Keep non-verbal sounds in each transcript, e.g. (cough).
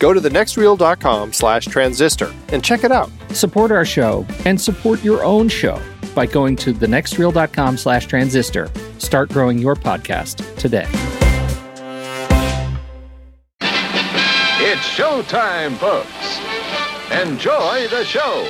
go to thenextreel.com slash transistor and check it out. Support our show and support your own show by going to thenextreel.com slash transistor. Start growing your podcast today. It's showtime, folks. Enjoy the show.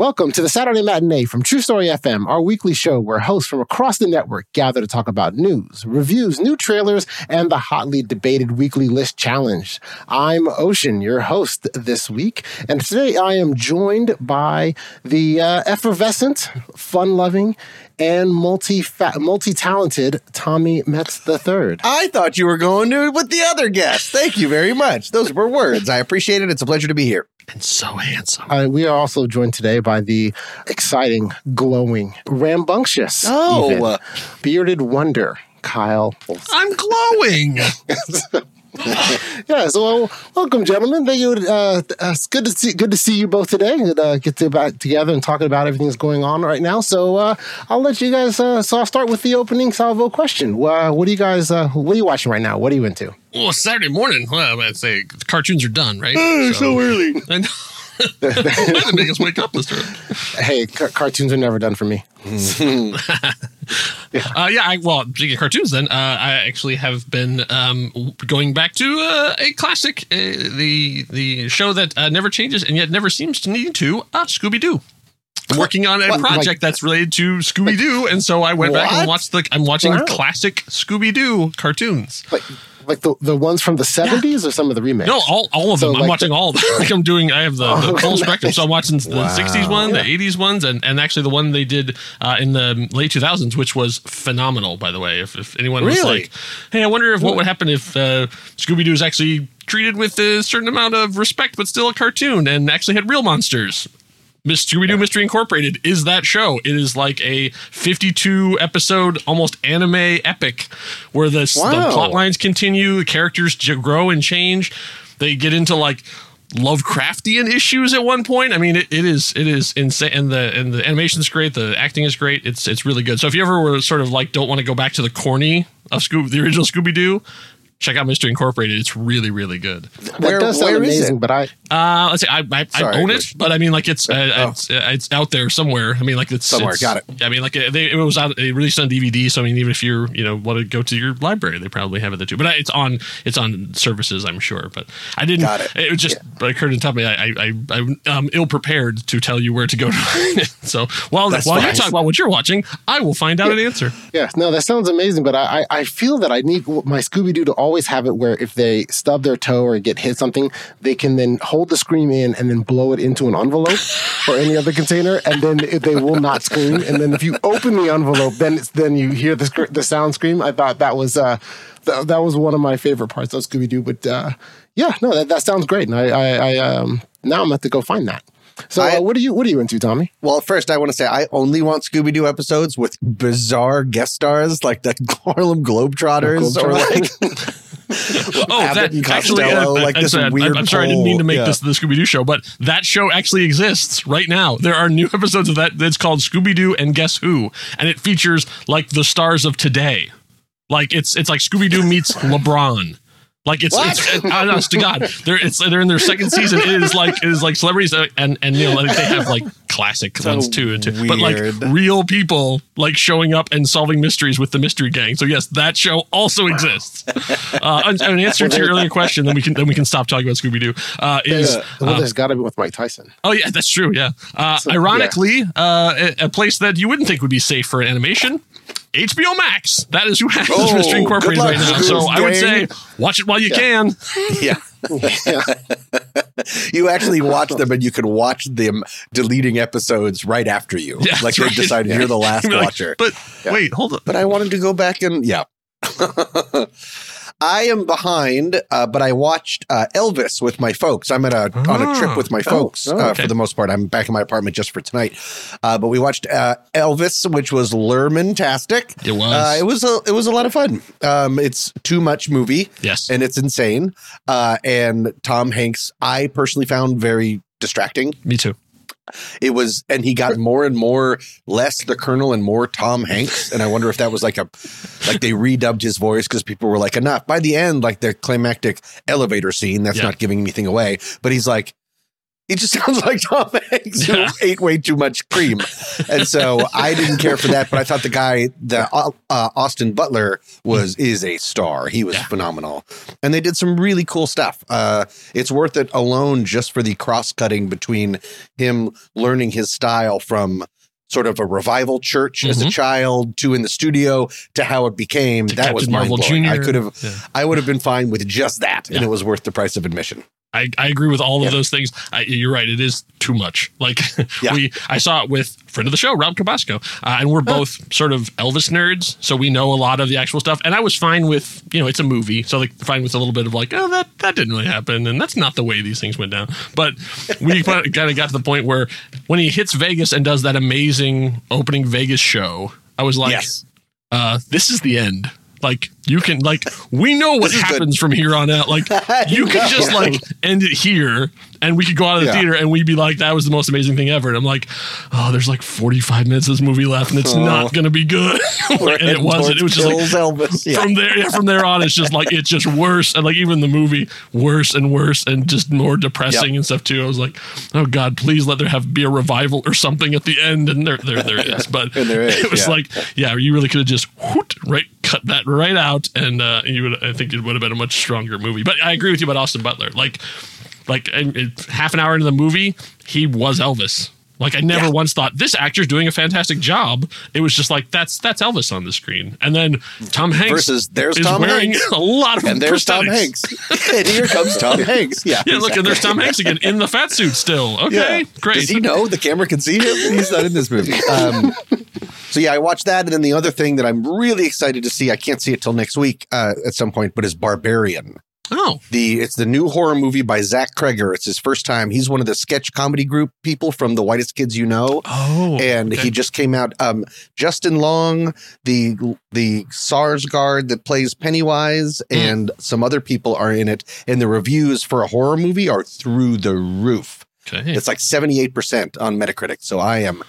Welcome to the Saturday Matinee from True Story FM, our weekly show where hosts from across the network gather to talk about news, reviews, new trailers, and the hotly debated weekly list challenge. I'm Ocean, your host this week, and today I am joined by the uh, effervescent, fun-loving, and multi multi-talented Tommy Metz III. I thought you were going to with the other guest. Thank you very much. Those were words. I appreciate it. It's a pleasure to be here. And so handsome. Uh, we are also joined today by the exciting, glowing, rambunctious, Oh. even, bearded wonder, Kyle. I'm glowing. (laughs) (laughs) Yeah, so well, welcome, gentlemen. Thank you. Uh, uh, it's good to see good to see you both today. And uh, get to back together and talking about everything that's going on right now. So uh, I'll let you guys. Uh, so I'll start with the opening salvo question. Uh, what do you guys? Uh, what are you watching right now? What are you into? Well, Saturday morning. Well, I'd say cartoons are done, right? (laughs) So early. (laughs) And why did make us wake up early? Hey, ca- cartoons are never done for me. (laughs) Uh, yeah, I, well, speaking of cartoons, then uh, I actually have been um, going back to uh, a classic, uh, the the show that uh, never changes and yet never seems to need to, uh, Scooby Doo. I'm working on a What, project like- that's related to Scooby Doo, and so I went back and watched the. I'm watching Wow. classic Scooby Doo cartoons. Like, like the the ones from the seventies or some of the remakes. No, all, all of So, them. I'm like watching the- all of them. (laughs) like I'm doing. I have the, (laughs) the Oh, full nice. spectrum. So I'm watching the Wow. 60s one, the 80s ones, and, and actually the one they did uh, in the late 2000s, which was phenomenal. By the way, if, if anyone was like, "Hey, I wonder if what would happen if uh, Scooby Doo is actually treated with a certain amount of respect, but still a cartoon, and actually had real monsters." Scooby Doo Mystery Incorporated is that show. It is like a 52 episode, almost anime epic, where the, the Wow. plot lines continue, the characters grow and change. They get into like Lovecraftian issues at one point. I mean, it, it is it is insane, and the and the animation's great. The acting is great. It's it's really good. So if you ever were sort of like don't want to go back to the corny of Scoob, the original Scooby Doo, check out Mystery Incorporated. It's really really good. That Where- does sound where is amazing, it? but I Uh, let's see. I I, I Sorry, own it, but I mean, like it's uh, Oh. it's, uh, it's out there somewhere. I mean, like it's Somewhere, it's- got it. I mean, like it, they, it was out. They released on DVD, so I mean, even if you're you know want to go to your library, they probably have it there too. But I- it's on it's on services, I'm sure. But I didn't. Got it. was just but occurred to tell me I I I I'm um, ill prepared to tell you where to go to (laughs) find it. So while That's while you fine. talk about what you're watching, I will find out an answer. Yeah, no, that sounds amazing, but I, I I feel that I need my Scooby Doo to always have it where if they stub their toe or get hit something, they can then hold the scream in and then blow it into an envelope (laughs) or any other container, and then they will not scream. And then if you open the envelope, then it's then you hear the the sound scream. I thought that was uh th- that was one of my favorite parts of Scooby Doo, but uh, yeah, no, that, that sounds great, and I I, I um now I'm gonna have to go find that. So I- uh, what are you what are you into, Tommy? Well, first, I want to say I only want Scooby Doo episodes with bizarre guest stars like the (laughs) Harlem Globetrotters or like (laughs) Oh, Abbott that and actually, Costello, uh, like this said, weird I'm, I'm sorry, I didn't mean to make Yeah. this the Scooby Doo show, but that show actually exists right now. There are new (laughs) episodes of that It's called Scooby Doo and Guess Who, and it features like the stars of today. Like it's it's like Scooby Doo meets LeBron. Like it's, it's it, honest to God, they're it's they're in their second season. It is like it is like celebrities uh, and and you know like they have like classic ones too, and too, but like real people like showing up and solving mysteries with the mystery gang. So yes, that show also exists. (laughs) Uh, an, an answer to your earlier question, then we can then we can stop talking about Scooby Doo. Uh, is Yeah, well, uh, there's got to be with Mike Tyson. oh yeah, that's true. Yeah, uh, So, ironically, uh, a, a place that you wouldn't think would be safe for an animation. HBO Max. That is who has Oh, Mystery Incorporated luck, right now. So I would say watch it while you can. (laughs) yeah. (laughs) you actually watch them and you can watch them deleting episodes right after you. (laughs) Yeah, like they've right. decided you're the last You'd be like, watcher. but wait, hold on. but I wanted to go back and yeah. I am behind, uh, but I watched uh, Elvis with my folks. I'm at a on a trip with my folks oh, uh, for the most part. I'm back in my apartment just for tonight. Uh, but we watched uh, Elvis, which was Luhrman-tastic. It was. Uh, it was a it was a lot of fun. Um, it's too much movie. Yes. and it's insane. Uh, and Tom Hanks, I personally found very distracting. Me too. It was, and he got more and more less the Colonel and more Tom Hanks. And I wonder if that was like a, like they redubbed his voice because people were like, enough. By the end, like the climactic elevator scene, that's Yeah. not giving anything away. But he's like, it just (laughs) sounds like Tom Hanks who Yeah. ate way too much cream. And so I didn't care for that. But I thought the guy, the uh, uh, Austin Butler, was is a star. He was phenomenal, and they did some really cool stuff. Uh, it's worth it alone just for the cross cutting between him learning his style from sort of a revival church as a Mhm. child to in the studio to how it became. To that was Captain Marvel mind blowing. I could have, Yeah. I would have been fine with just that, and it was worth the price of admission. I, I agree with all Yeah. of those things. I, you're right. It is too much. Like (laughs) Yeah. we, I saw it with friend of the show, Rob Cabasco, uh, and we're both sort of Elvis nerds, so we know a lot of the actual stuff. And I was fine with, you know, it's a movie, so like fine with a little bit of like, oh, that that didn't really happen, and that's not the way these things went down. But we (laughs) kind of got to the point where when he hits Vegas and does that amazing opening Vegas show, I was like, yes. uh, this is the end. Like you can like we know what is good. happens from here on out. Like (laughs) you could just like end it here and we could go out of the Yeah. theater and we'd be like, that was the most amazing thing ever. And I'm like, oh, there's like 45 minutes of this movie left and it's oh. not gonna be good. (laughs) and it wasn't. It was just like Elvis. Yeah. from there, yeah, from there on, it's just like it's just worse, and like even the movie worse and worse, and just more depressing Yep. and stuff too. I was like, oh god, please let there have be a revival or something at the end, and there, there, there is. (laughs) But And there is, it was like, yeah, you really could have just whoot, right, cut that right out, and uh, you would, I think it would have been a much stronger movie. But I agree with you about Austin Butler, like, like and it- half an hour into the movie, he was Elvis. Like I never Yeah. once thought this actor's doing a fantastic job. It was just like that's that's Elvis on the screen, and then Tom Hanks Versus there's is Tom wearing Hanks. (laughs) a lot of and there's Tom. Hanks. and here comes Tom (laughs) Hanks. Yeah. Yeah, look, and there's Tom Hanks again in the fat suit still. Okay, Yeah. great. Does he know the camera can see him? He's not in this movie. Um, so yeah, I watched that, and then the other thing that I'm really excited to see, I can't see it till next week uh, at some point, but is Barbarian. Oh, The it's the new horror movie by Zach Cregger. It's his first time. He's one of the sketch comedy group people from The Whitest Kids You Know. oh, and okay. he just came out. Um, Justin Long, the the Skarsgård that plays Pennywise, Hmm. and some other people are in it. And the reviews for a horror movie are through the roof. okay. It's like seventy eight percent on Metacritic. So I am.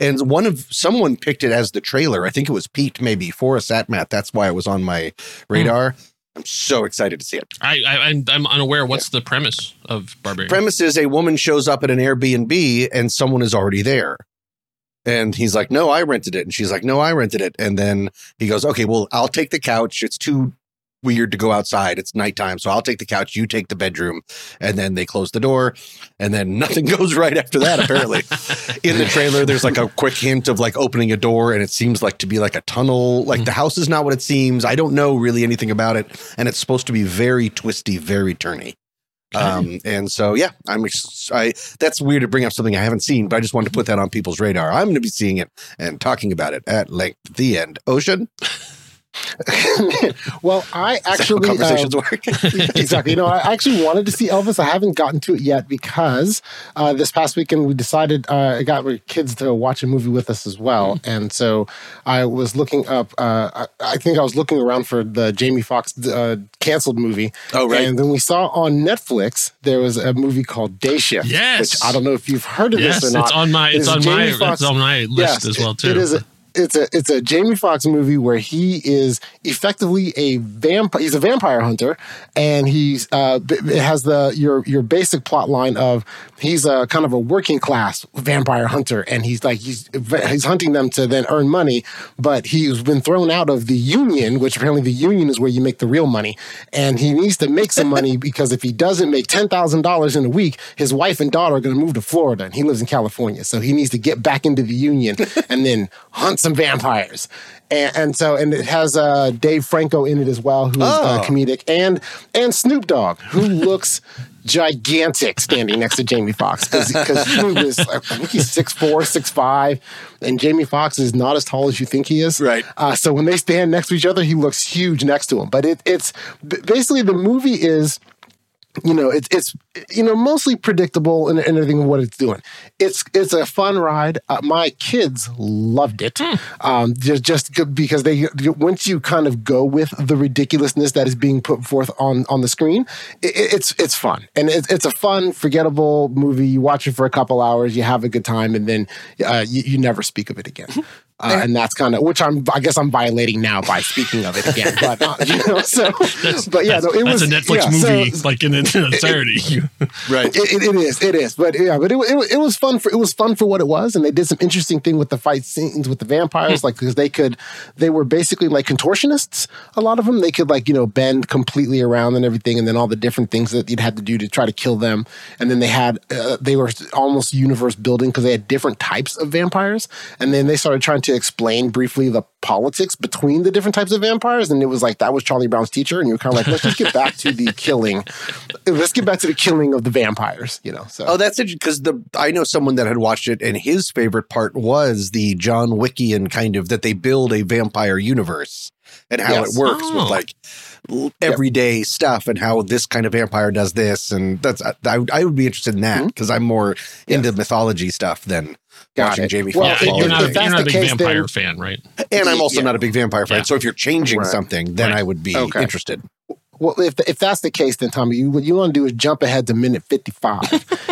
And one of someone picked it as the trailer. I think it was Pete, maybe for a Satmat. That's why it was on my radar. I'm so excited to see it. I, I I'm- I'm unaware. What's the premise of Barbarian? premise is a woman shows up at an Airbnb and someone is already there. And he's like, No, I rented it. And she's like, No, I rented it. And then he goes, Okay, well, I'll take the couch. It's too weird to go outside. It's nighttime. So I'll take the couch. You take the bedroom. And then they close the door. And then (laughs) nothing goes right after that, apparently. In the trailer, there's like a quick hint of like opening a door and it seems like to be like a tunnel. Like the house is not what it seems. I don't know really anything about it. And it's supposed to be very twisty, very turny. Um, and so, yeah, I'm, ex- I, that's weird to bring up something I haven't seen, but I just wanted to put that on people's radar. I'm going to be seeing it and talking about it at length. The end. Ocean, (laughs) well, I Is that how actually uh, conversations work. (laughs) exactly. You know, I actually wanted to see Elvis. I haven't gotten to it yet because uh, this past weekend we decided uh, I got my kids to watch a movie with us as well, Mm-hmm. and so I was looking up. Uh, I, I think I was looking around for the Jamie Foxx uh, canceled movie. Oh, right. And then we saw on Netflix there was a movie called Day Shift. Yes. Which I don't know if you've heard of yes, this or not. it's on my It it's is on my Jamie Foxx- it's on my list Yes, as well it- too. It is. A, it's a it's a Jamie Foxx movie where he is effectively a vampire. He's a vampire hunter, and he's uh, it has the your your basic plot line of he's a kind of a working class vampire hunter, and he's like he's he's hunting them to then earn money, but he's been thrown out of the union, which apparently the union is where you make the real money, and he needs to make some money (laughs) because if he doesn't make ten thousand dollars in a week, his wife and daughter are going to move to Florida, and he lives in California, so he needs to get back into the union (laughs) and then hunt some vampires. And, and so, and it has uh, Dave Franco in it as well, who is uh, Oh. comedic, and and Snoop Dogg, who (laughs) looks gigantic standing next to Jamie Foxx because Snoop is, I think he's six four, six five, and Jamie Foxx is not as tall as you think he is. Right. Uh, so when they stand next to each other, he looks huge next to him. But it, it's basically the movie is you know, it's it's you know mostly predictable and, everything what it's doing. It's it's a fun ride. Uh, my kids loved it, um, just just because they once you kind of go with the ridiculousness that is being put forth on on the screen, it, it's it's fun and it's it's a fun, forgettable movie. You watch it for a couple hours, you have a good time, and then uh, you, you never speak of it again. (laughs) Uh, and that's kind of which I'm. I guess I'm violating now by speaking of it again. (laughs) But uh, you know, so but yeah, no, it That's was a Netflix yeah, so- movie, like in, in entirety. (laughs) right. it, it, it is, it is, but yeah, but it, it, it was fun for it was fun for what it was, and they did some interesting thing with the fight scenes with the vampires, like because they could, they were basically like contortionists. A lot of them, they could like you know bend completely around and everything, and then all the different things that you'd have to do to try to kill them, and then they had uh, they were almost universe building because they had different types of vampires, and then they started trying to explain briefly the politics between the different types of vampires, and it was like that was Charlie Brown's teacher, and you're kind of like let's just get back to the (laughs) killing, let's get back to the killing of the vampires, you know. So Oh, that's interesting because the I know someone that had watched it, and his favorite part was the John Wickian kind of that they build a vampire universe and how Yes. it works Oh. with like l- everyday stuff and how this kind of vampire does this, and that's I, I would- be interested in that hmm? because I'm more into mythology stuff than Got watching it. Jamie Well, yeah, Foxx. you're not, a, you're not a big case, vampire then- fan, right? and I'm also Yeah. not a big vampire fan. Yeah. So if you're changing Right. something, then Right. I would be Okay. interested. Well, if if that's the case, then Tommy, you what you want to do is jump ahead to minute fifty five,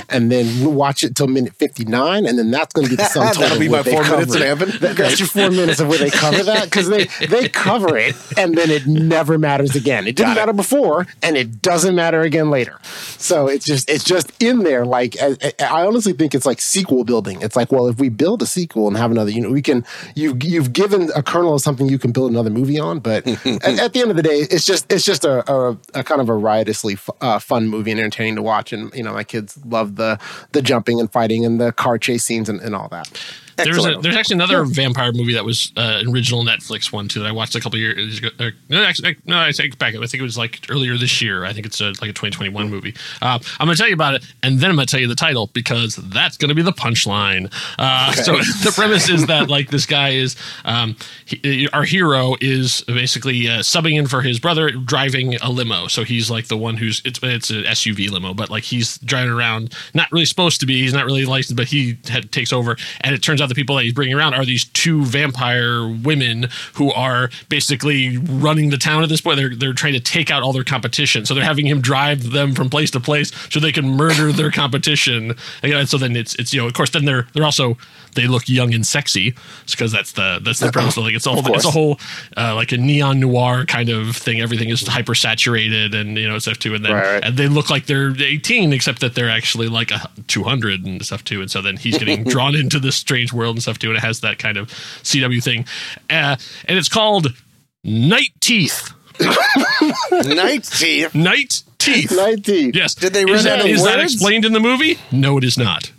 (laughs) and then we'll watch it till minute fifty nine, and then that's going to be the (laughs) sum total. That'll be of my four minutes in cover. heaven. That- that's your four minutes of where they cover that because they they cover it, and then it never matters again. It didn't matter before, and it doesn't matter again later. So it's just it's just in there. Like I, I I honestly think it's like sequel building. It's like, well, if we build a sequel and have another, you know, we can you you've given a kernel of something you can build another movie on. But (laughs) at, at the end of the day, it's just it's just a, a, a kind of a riotously uh, fun movie and entertaining to watch. And you know, my kids love the the jumping and fighting and the car chase scenes and, and all that. (laughs) There's a, there's actually another vampire movie that was uh, an original Netflix one too that I watched a couple years ago. Uh, no, actually, no, I take it back. I think it was like earlier this year. I think it's a, like a 2021 movie. Uh, I'm going to tell you about it, and then I'm going to tell you the title because that's going to be the punchline. Uh, So (laughs) the premise is that like this guy is um, he, our hero is basically uh, subbing in for his brother driving a limo. So he's like the one who's it's it's an SUV limo, but like he's driving around, not really supposed to be. He's not really licensed, but he had, takes over, and it turns out the people that he's bringing around are these two vampire women who are basically running the town at this point. They're they're trying to take out all their competition, so they're having him drive them from place to place so they can murder their (laughs) competition. And, so then it's it's you know of course then they're they're also they look young and sexy because that's the that's the premise. (clears throat) Like it's all it's a whole uh, like a neon noir kind of thing. Everything is hyper saturated and you know stuff too. And then Right, right. and they look like they're 18 except that they're actually like a 200 and stuff too. And so then he's getting (laughs) drawn into this strange world and stuff too. And it has that kind of CW thing, uh, and it's called Night Teeth. (coughs) Night Teeth. Night Teeth. 19. Yes. Did they is run that, out of is that explained in the movie? No, it is not.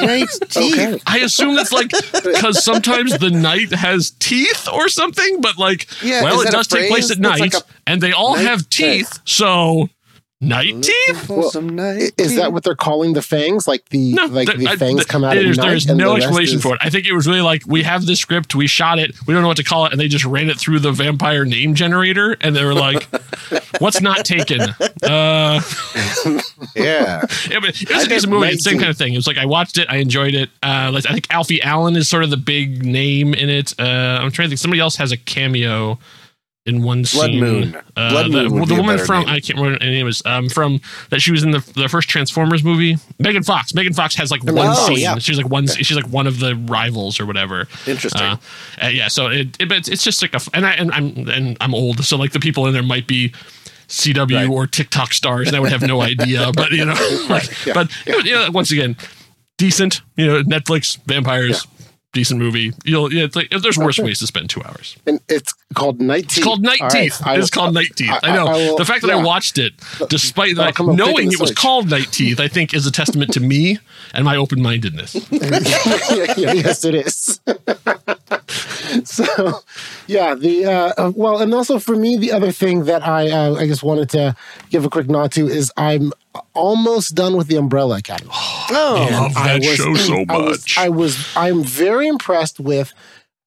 Night (laughs) Teeth. Okay. I assume that's like because sometimes the night has teeth or something, but like, Yeah, well, it does take place at That's night, like and they all night have teeth. So, night teeth. For some night Is that what they're calling the fangs? Like the No, like th- the I- fangs come out there's, night? There's and the no explanation is- for it. I think it was really like we have this script, we shot it, we don't know what to call it, and they just ran it through the vampire name generator, and they were like, (laughs) "What's not taken?" Uh, (laughs) Yeah. Yeah, but it was a decent movie. It's the same kind of thing. It was like I watched it, I enjoyed it. Uh, like, I think Alfie Allen is sort of the big name in it. Uh, I'm trying to think. Somebody else has a cameo in one Blood scene. Moon. Uh, Blood the, Moon would well, be the woman from name. I can't remember her name was. Um, from that she was in the the first Transformers movie. Megan Fox. Megan Fox has like one Oh, scene. yeah. She's like one. She's like one of the rivals or whatever. Interesting. Uh, yeah, so it, it but it's, it's just like a and I and I'm and I'm old, so like the people in there might be CW Right. or TikTok stars, and I would have no idea. (laughs) But you know, like, yeah, but know, you know, once again, decent. You know, Netflix vampires. Decent movie. You'll yeah. It's like, there's worse ways to spend two hours. And it's called Night Teeth. It's called Night All right, Teeth. I- it's called Night Teeth. I, I- know. I will- the fact that I watched it, despite That'll like come up quick in knowing it was search. called Night Teeth, I think is a testament to me and my open mindedness. yeah, (laughs) yeah, yes, it is. (laughs) so, yeah, the uh, uh, well, and also for me, the other thing that I uh, I just wanted to give a quick nod to is I'm almost done with the Umbrella Academy. Oh. love I that was- show so I was, much. I was I'm very impressed with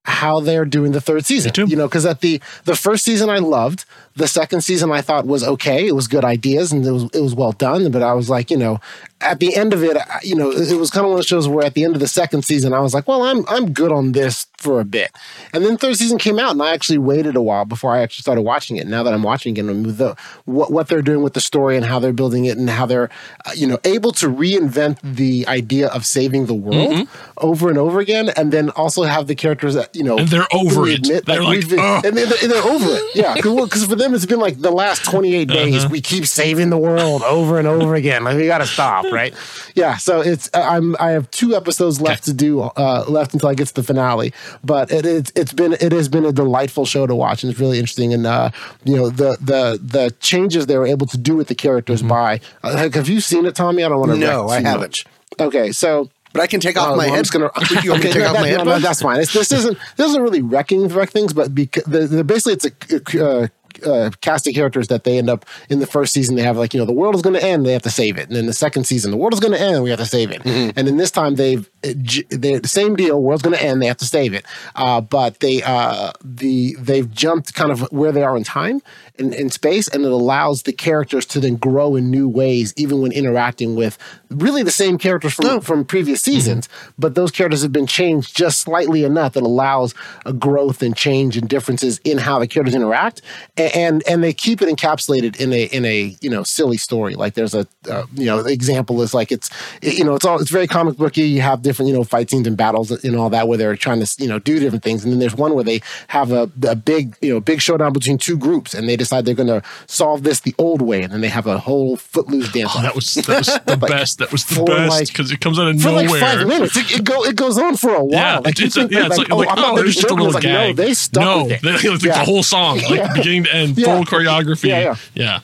how they're doing the third season. too. You know, because at the the first season I loved, the second season I thought was okay. It was good ideas and it was it was well done. But I was like, you know, at the end of it, I- you know, it was kind of one of those shows where at the end of the second season I was like, well, I'm I'm good on this for a bit. And then third season came out, and I actually waited a while before I actually started watching it. Now that I'm watching it, and the what what they're doing with the story and how they're building it and how they're uh, you know able to reinvent the idea of saving the world over and over again, and then also have the characters that you know Mm-hmm. And they're over it. They're like, and they're, they're over it. Yeah, because for them it's been like the last 28 Uh-huh. days we keep saving the world over and over again. Like we got to stop, right? Yeah. So it's uh, I'm I have two episodes left to do uh, left until I get to the finale, but it, it's it's been it has been a delightful show to watch and it's really interesting and uh, you know the the the changes they were able to do with the characters Mm-hmm. by uh, like, have you seen it, Tommy? I don't want to No, I haven't. Okay, so But I can take off uh, my well, head. gonna. (laughs) want to take no, off that- my no, no, headphones? that's fine. It's, this isn't. This isn't really wrecking wreck things, but because the, the, basically it's a. Uh, uh, cast of characters that they end up in the first season they have like you know the world is going to end they have to save it. And then the second season the world is going to end we have to save it. Mm-hmm. and then this time they've they're the same deal world's going to end they have to save it. Uh, but they uh, the they've jumped kind of where they are in time in, in space and it allows the characters to then grow in new ways even when interacting with really the same characters from, from previous seasons. But those characters have been changed just slightly enough that allows a growth and change and differences in how the characters interact. A- and and they keep it encapsulated in a in a you know silly story like there's a uh, you know the example is like it's you know it's all it's very comic booky you have different you know fight scenes and battles and all that where they're trying to you know do different things and then there's one where they have a, a big you know big showdown between two groups and they decide they're going to solve this the old way and then they have a whole footloose dance Oh, that was that was (laughs) the best. That was the best like- because it comes out of for nowhere. like five minutes. It, it go it goes on for a while. Yeah, like, it's, it's, think yeah, it's like, like, I'm oh, not there's just a little It's like, gag. No, they stuck no, with it. they, (laughs) like Yeah. the whole song, like Yeah. beginning to end, Yeah. full choreography. Yeah, yeah. yeah.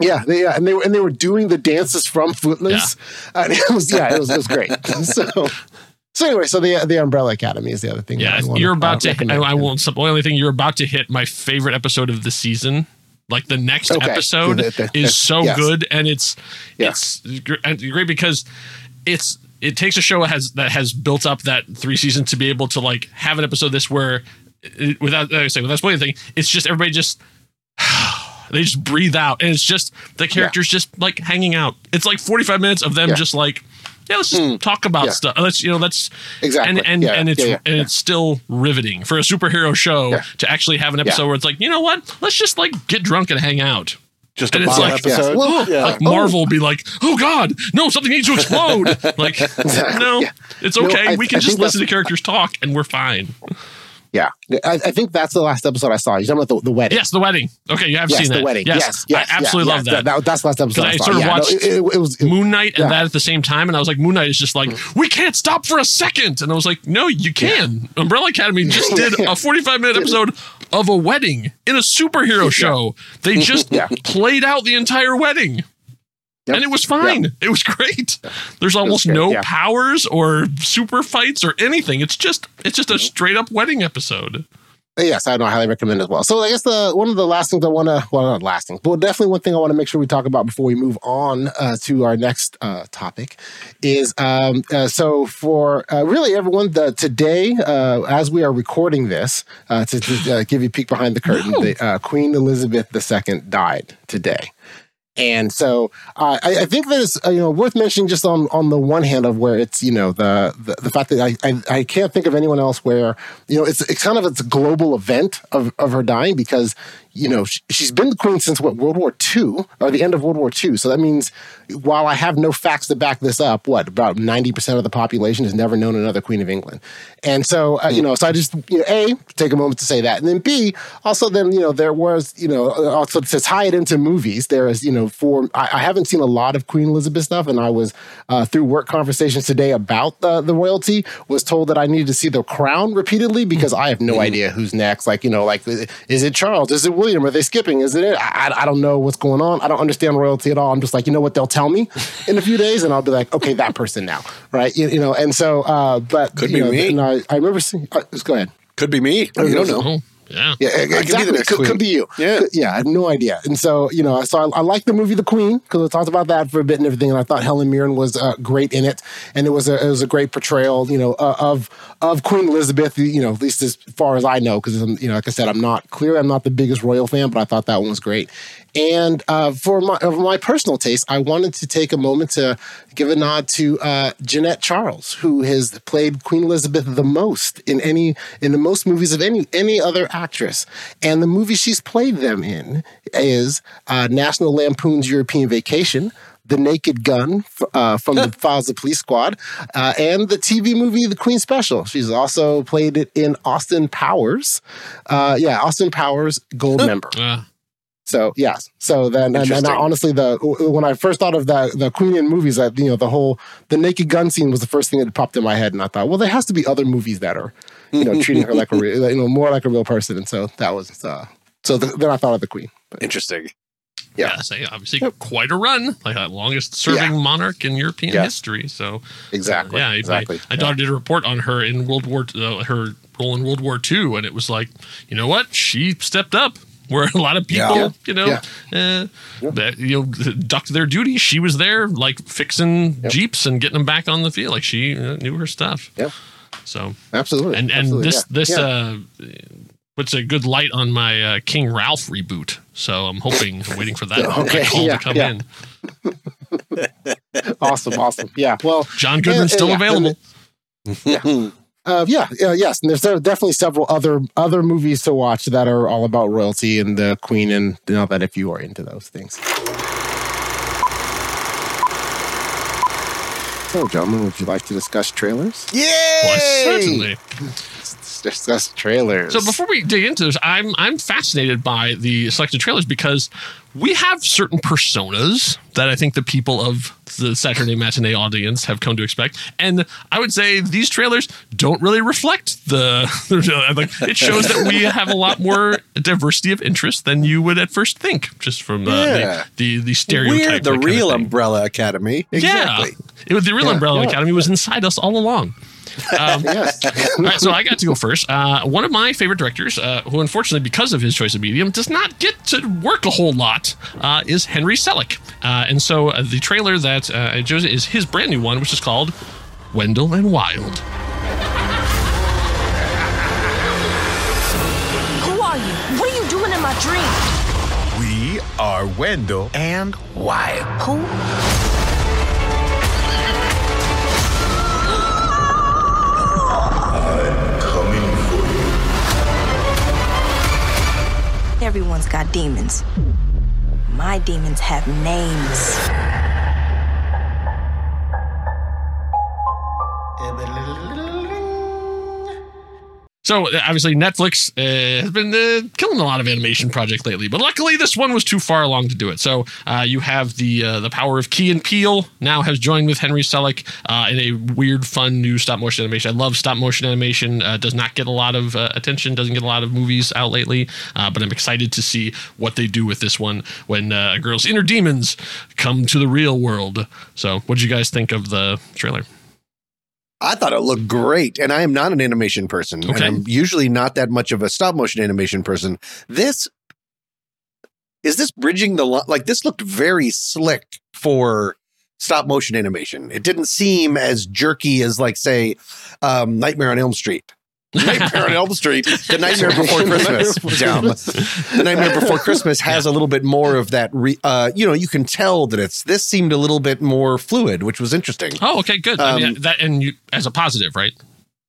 Yeah, they, yeah, and they were and they were doing the dances from Footloose, and it was yeah, it was it was great. (laughs) So So anyway, so the the Umbrella Academy is the other thing. Yeah, you're about uh, to. I. I won't. The only thing you're about to hit my favorite episode of the season. Like the next Okay. episode The- the- the- is so yes. good, and it's Yeah. it's and great because it's it takes a show that has that has built up that three seasons to be able to like have an episode this where it, without like I say without spoiling anything, it's just everybody just (sighs) they just breathe out, and it's just the characters just like hanging out. It's like 45 minutes of them Yeah. just like. Yeah, let's just hmm. talk about Yeah. stuff. Let's you know, let's Exactly. and and, Yeah, and it's yeah, yeah, and yeah. it's still riveting for a superhero show Yeah. to actually have an episode Yeah. where it's like, you know what? Let's just like get drunk and hang out. Just a And it's like- episode. Well, yeah. Like oh. Marvel will be like, oh god, no, something needs to explode. (laughs) like, no, Yeah. it's No, okay. I- we can I just listen to that's- characters talk and we're fine. Yeah, I, I think that's the last episode I saw. You're talking about the, the wedding. Yes, the wedding. Okay, you have yes, seen the that. wedding. Yes, yes, I absolutely yeah, love yes, that. That's the last episode. Because I I, saw. sort of yeah, no, watched it, it, it was. Moon Knight and Yeah. that at the same time, and I was like, Moon Knight is just like, we can't stop for a second, and I was like, no, you can. Umbrella Academy just (laughs) did a 45 minute episode of a wedding in a superhero show. They (laughs) just Yeah. played out the entire wedding. Yep. And it was fine. It was great. There's almost no yeah. powers or super fights or anything. It's just it's just a straight up wedding episode. Yes, I know. I highly recommend as well. So I guess the one of the last things I want to, well, not last thing, but definitely one thing I want to make sure we talk about before we move on uh, to our next uh, topic is um, uh, so for uh, really everyone the, today uh, as we are recording this uh, to, to uh, give you a peek behind the curtain, the, uh, Queen Elizabeth II died today. And so uh, I, I think that it's uh, you know worth mentioning just on on the one hand of where it's you know the the, the fact that I, I I can't think of anyone else where you know it's it's kind of it's a global event of of her dying because you know she, she's been the queen since what World War II or the end of World War II. So that means while I have no facts to back this up, what about ninety percent of the population has never known another queen of England, and so uh, you know so I just you know a take a moment to say that, and then b also then you know there was you know also to tie it into movies there is you know for I, I haven't seen a lot of Queen Elizabeth stuff, and I was uh, through work conversations today about the the royalty was told that I needed to see The Crown repeatedly because I have no idea who's next. Like you know like is it Charles? Is it William? Are they skipping? Is it? I, I- don't know what's going on. I don't understand royalty at all. I'm just like you know what they'll tell me in a few days, and I'll be like okay that person now, right? You, you know, and so uh, but Could you be know, me. and I, I remember seeing. Uh, just go ahead. Could be me. You don't know. Yeah. Yeah, be the exactly. next could, queen. could be you. Yeah. Could- yeah. I have no idea. And so, you know, so I, I like the movie The Queen because I talked about that for a bit and everything. And I thought Helen Mirren was uh, great in it, and it was a it was a great portrayal, you know, uh, of of Queen Elizabeth. You know, at least as far as I know, because you know, like I said, I'm not clear. I'm not the biggest royal fan, but I thought that one was great. And uh, for my of my personal taste, I wanted to take a moment to give a nod to uh, Jeanette Charles, who has played Queen Elizabeth the most in any in the most movies of any any other actress. And the movie she's played them in is uh, National Lampoon's European Vacation. The Naked Gun uh, from the (laughs) Files of Police Squad, uh, and the TV movie The Queen Special. She's also played it in Austin Powers. Uh, yeah, Austin Powers Gold (laughs) member. Uh, So yes, so then and, and Interesting. honestly, the when I first thought of the the Queen in movies, that you know the whole the Naked Gun scene was the first thing that popped in my head, and I thought, well, there has to be other movies that are you know treating her like a (laughs) real, you know more like a real person, and so that was uh, so th- then I thought of the Queen. But, Interesting. Yeah. yeah. say obviously quite a run, like the longest serving monarch in European Yeah. history. So exactly, yeah, exactly. My, my daughter did a report on her in World War uh, her role in World War II, and it was like, you know what, she stepped up. Where a lot of people, Yeah. you know, Yeah. uh, that you know, ducked their duty. She was there, like fixing jeeps and getting them back on the field. Like she uh, knew her stuff. Yeah. So absolutely, and and absolutely, this yeah, this yeah. uh puts a good light on my uh, King Ralph reboot. So I'm hoping, I'm waiting for that, (laughs) Okay, that call yeah, to come yeah. in. (laughs) awesome, awesome, yeah. Well, John Goodman's Yeah, still yeah, available. Uh, yeah, yeah, yes. And there's there are definitely several other other movies to watch that are all about royalty and the Queen, and you know that if you are into those things. So, gentlemen, would you like to discuss trailers? Yay! Well, certainly. (laughs) Discuss trailers. So before we dig into this, I'm I'm fascinated by the selected trailers because we have certain personas that I think the people of the Saturday matinee audience have come to expect, and I would say these trailers don't really reflect the. (laughs) like, it shows that we have a lot more diversity of interest than you would at first think, just from uh, Yeah. the, the the stereotype. We're the real. Umbrella Academy. Exactly. Yeah, it was the real Yeah, Umbrella yeah. Academy was inside us all along. Um, (laughs) Yes. all right, so I got to go first. Uh, one of my favorite directors, uh, who unfortunately, because of his choice of medium, does not get to work a whole lot, uh, is Henry Selick. Uh, and so uh, the trailer that uh, I chose is his brand new one, which is called Wendell and Wild. Who are you? What are you doing in my dream? We are Wendell and Wild. Who? Everyone's got demons. My demons have names. So uh, obviously Netflix uh, has been uh, killing a lot of animation projects lately, but luckily this one was too far along to do it. So uh, you have the uh, the power of Key and Peele now has joined with Henry Selick uh, in a weird, fun new stop motion animation. I love stop motion animation. Does not get a lot of attention. Doesn't get a lot of movies out lately. But I'm excited to see what they do with this one when a girl's inner demons come to the real world. So what did you guys think of the trailer? I thought it looked great, and I am not an animation person, Okay. and I'm usually not that much of a stop motion animation person. This is this bridging the li- like this looked very slick for stop motion animation. It didn't seem as jerky as like say um, Nightmare on Elm Street. Nightmare on Elm Street, (laughs) The Nightmare Before Christmas. (laughs) Dumb. (laughs) The Nightmare Before Christmas has a little bit more of that. Re- uh, you know, you can tell that it's this seemed a little bit more fluid, which was interesting. Oh, okay, good. I mean, Um, that and you as a positive, right?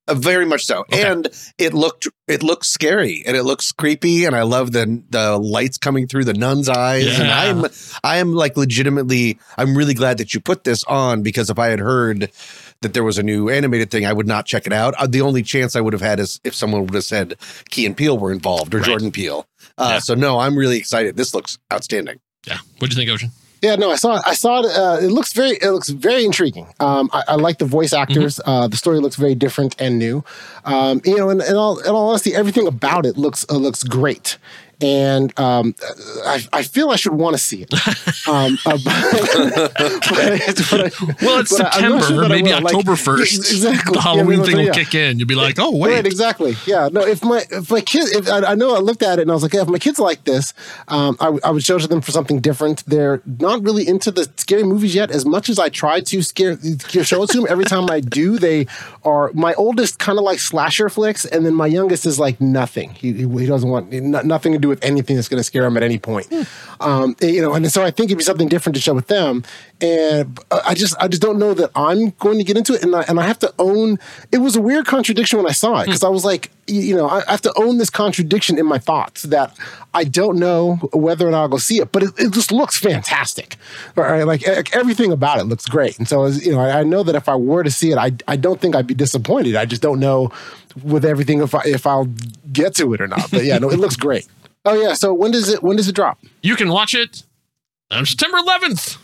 Uh, very much so, Okay. and it looked it looks scary and it looks creepy, and I love the the lights coming through the nun's eyes, and I'm I am like legitimately I'm really glad that you put this on because if I had heard that there was a new animated thing, I would not check it out. Uh, the only chance I would have had is if someone would have said Key and Peele were involved or Right. Jordan Peele. Uh, Yeah. So no, I'm really excited. This looks outstanding. Yeah. What do you think, Ocean? Yeah, no, I saw it. I saw it. Uh, it looks very, it looks very intriguing. Um, I, I like the voice actors. Uh, the story looks very different and new. Um, you know, and in all, in all honesty, everything about it looks uh, looks great. And um, I, I feel I should want to see it. (laughs) Um, uh, but, (laughs) but- I- Well, it's but I- I'm September, sure maybe. Like, October first. exactly. The Halloween we- thing will yeah. kick in. You'll be like, oh wait, Right, exactly. Yeah. No, if my if my kid, if I, I know I looked at it and I was like, yeah, if my kids like this, um, I, I would show it to them for something different. They're not really into the scary movies yet. As much as I try to scare show it to them, every time I do, they are. My oldest kind of like slasher flicks, and then my youngest is like nothing. He he, he doesn't want no- nothing to do with anything that's going to scare them at any point. Um, you know, and so I think it'd be something different to show with them. And I just I just don't know that I'm going to get into it, and I, and I have to own. It was a weird contradiction when I saw it because I was like, you, know, I, have to own this contradiction in my thoughts that I don't know whether or not I'll go see it, but it, it just looks fantastic. Right? Like everything about it looks great, and so you know, I, I know that if I were to see it, I I don't think I'd be disappointed. I just don't know with everything if I if I'll get to it or not. But yeah, no, it looks great. Oh yeah, so when does it when does it drop? You can watch it on September 11th.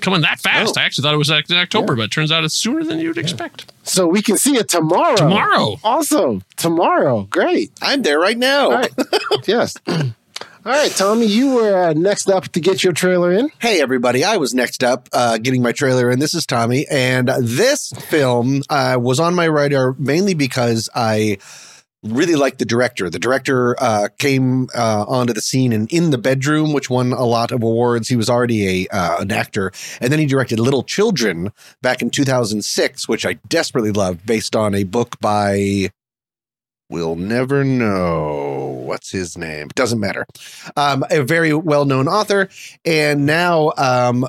Coming that fast. Oh. I actually thought it was in October, but it turns out it's sooner than you'd expect. So we can see it tomorrow. Tomorrow. Awesome. Tomorrow. Great. I'm there right now. All right. (laughs) yes. All right, Tommy, you were uh, next up to get your trailer in. Hey, everybody. I was next up uh, getting my trailer, in. this is Tommy. And this film uh, was on my radar mainly because I really liked the director. The director uh, came uh, onto the scene and In the Bedroom, which won a lot of awards. He was already a uh, an actor. And then he directed Little Children back in 2006, which I desperately loved, based on a book by. We'll never know what's his name. Doesn't matter. Um, a very well known author, and now um,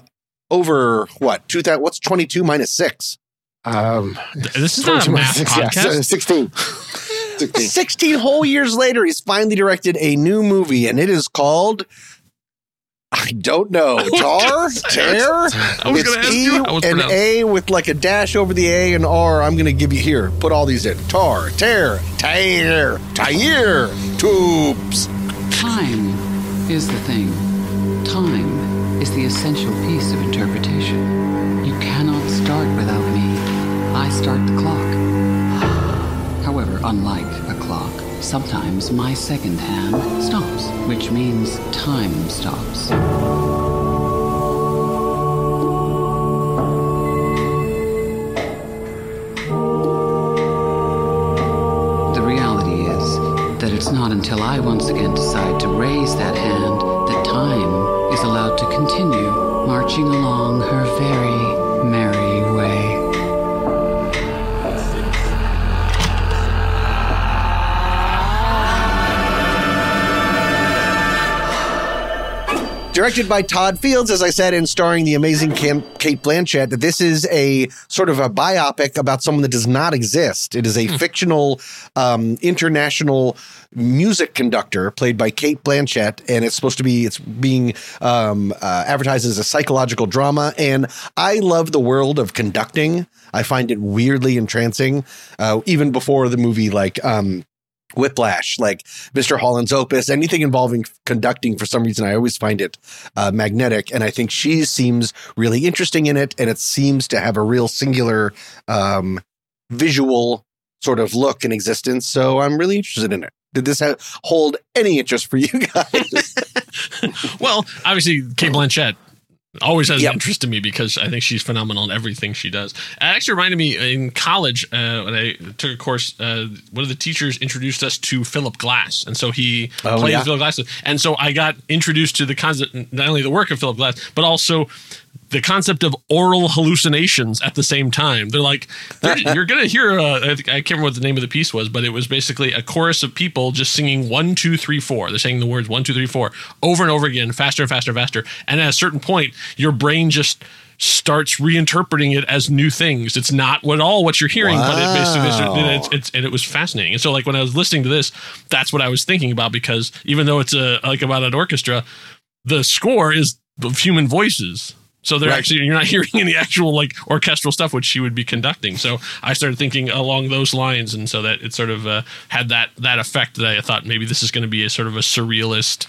over what two thousand? What's twenty two minus six? Um, This is not a math 22, yeah, podcast. 16. 16. 16 whole years later, he's finally directed a new movie, and it is called. I don't know. (laughs) Tar? Tear? I It's E you how it's and. A with like a dash over the A and R. I'm going to give you here. Put all these in. Tar, tear, tear, tire, tubes. Time is the thing. Time is the essential piece of interpretation. You cannot start without me. I start the clock. Unlike a clock, sometimes my second hand stops, which means time stops. The reality is that it's not until I once again decide to raise that hand that time is allowed to continue marching along her very Directed by Todd Fields, as I said, and starring the amazing Cam- Cate Blanchett. That this is a sort of a biopic about someone that does not exist. It is a fictional um, international music conductor played by Cate Blanchett, and it's supposed to be it's being um, uh, advertised as a psychological drama. And I love the world of conducting. I find it weirdly entrancing, uh, even before the movie, like. Um, Whiplash, like Mr. Holland's Opus, anything involving conducting for some reason, I always find it uh, magnetic. And I think she seems really interesting in it. And it seems to have a real singular um, visual sort of look and existence. So I'm really interested in it. Did this ha- hold any interest for you (laughs) guys? (laughs) Well, obviously, Cate Blanchett always has Yep. an interest in me because I think she's phenomenal in everything she does. It actually reminded me in college uh, when I took a course. Uh, one of the teachers introduced us to Philip Glass, and so he Oh, played yeah. Philip Glass, and so I got introduced to the concept, not only the work of Philip Glass, but also the concept of oral hallucinations at the same time. They're like, they're, (laughs) you're going to hear, I think- I can't remember what the name of the piece was, but it was basically a chorus of people just singing one, two, three, four. They're saying the words one, two, three, four over and over again, faster and faster and faster. And at a certain point, your brain just starts reinterpreting it as new things. It's not what all what you're hearing, but it basically Wow. it's, it's and it was fascinating. And so like when I was listening to this, that's what I was thinking about because even though it's a like about an orchestra, the score is of human voices. So they're Right. actually you're not (laughs) hearing any actual like orchestral stuff which she would be conducting. So I started thinking along those lines, and so that it sort of uh, had that that effect that I thought maybe this is going to be a sort of a surrealist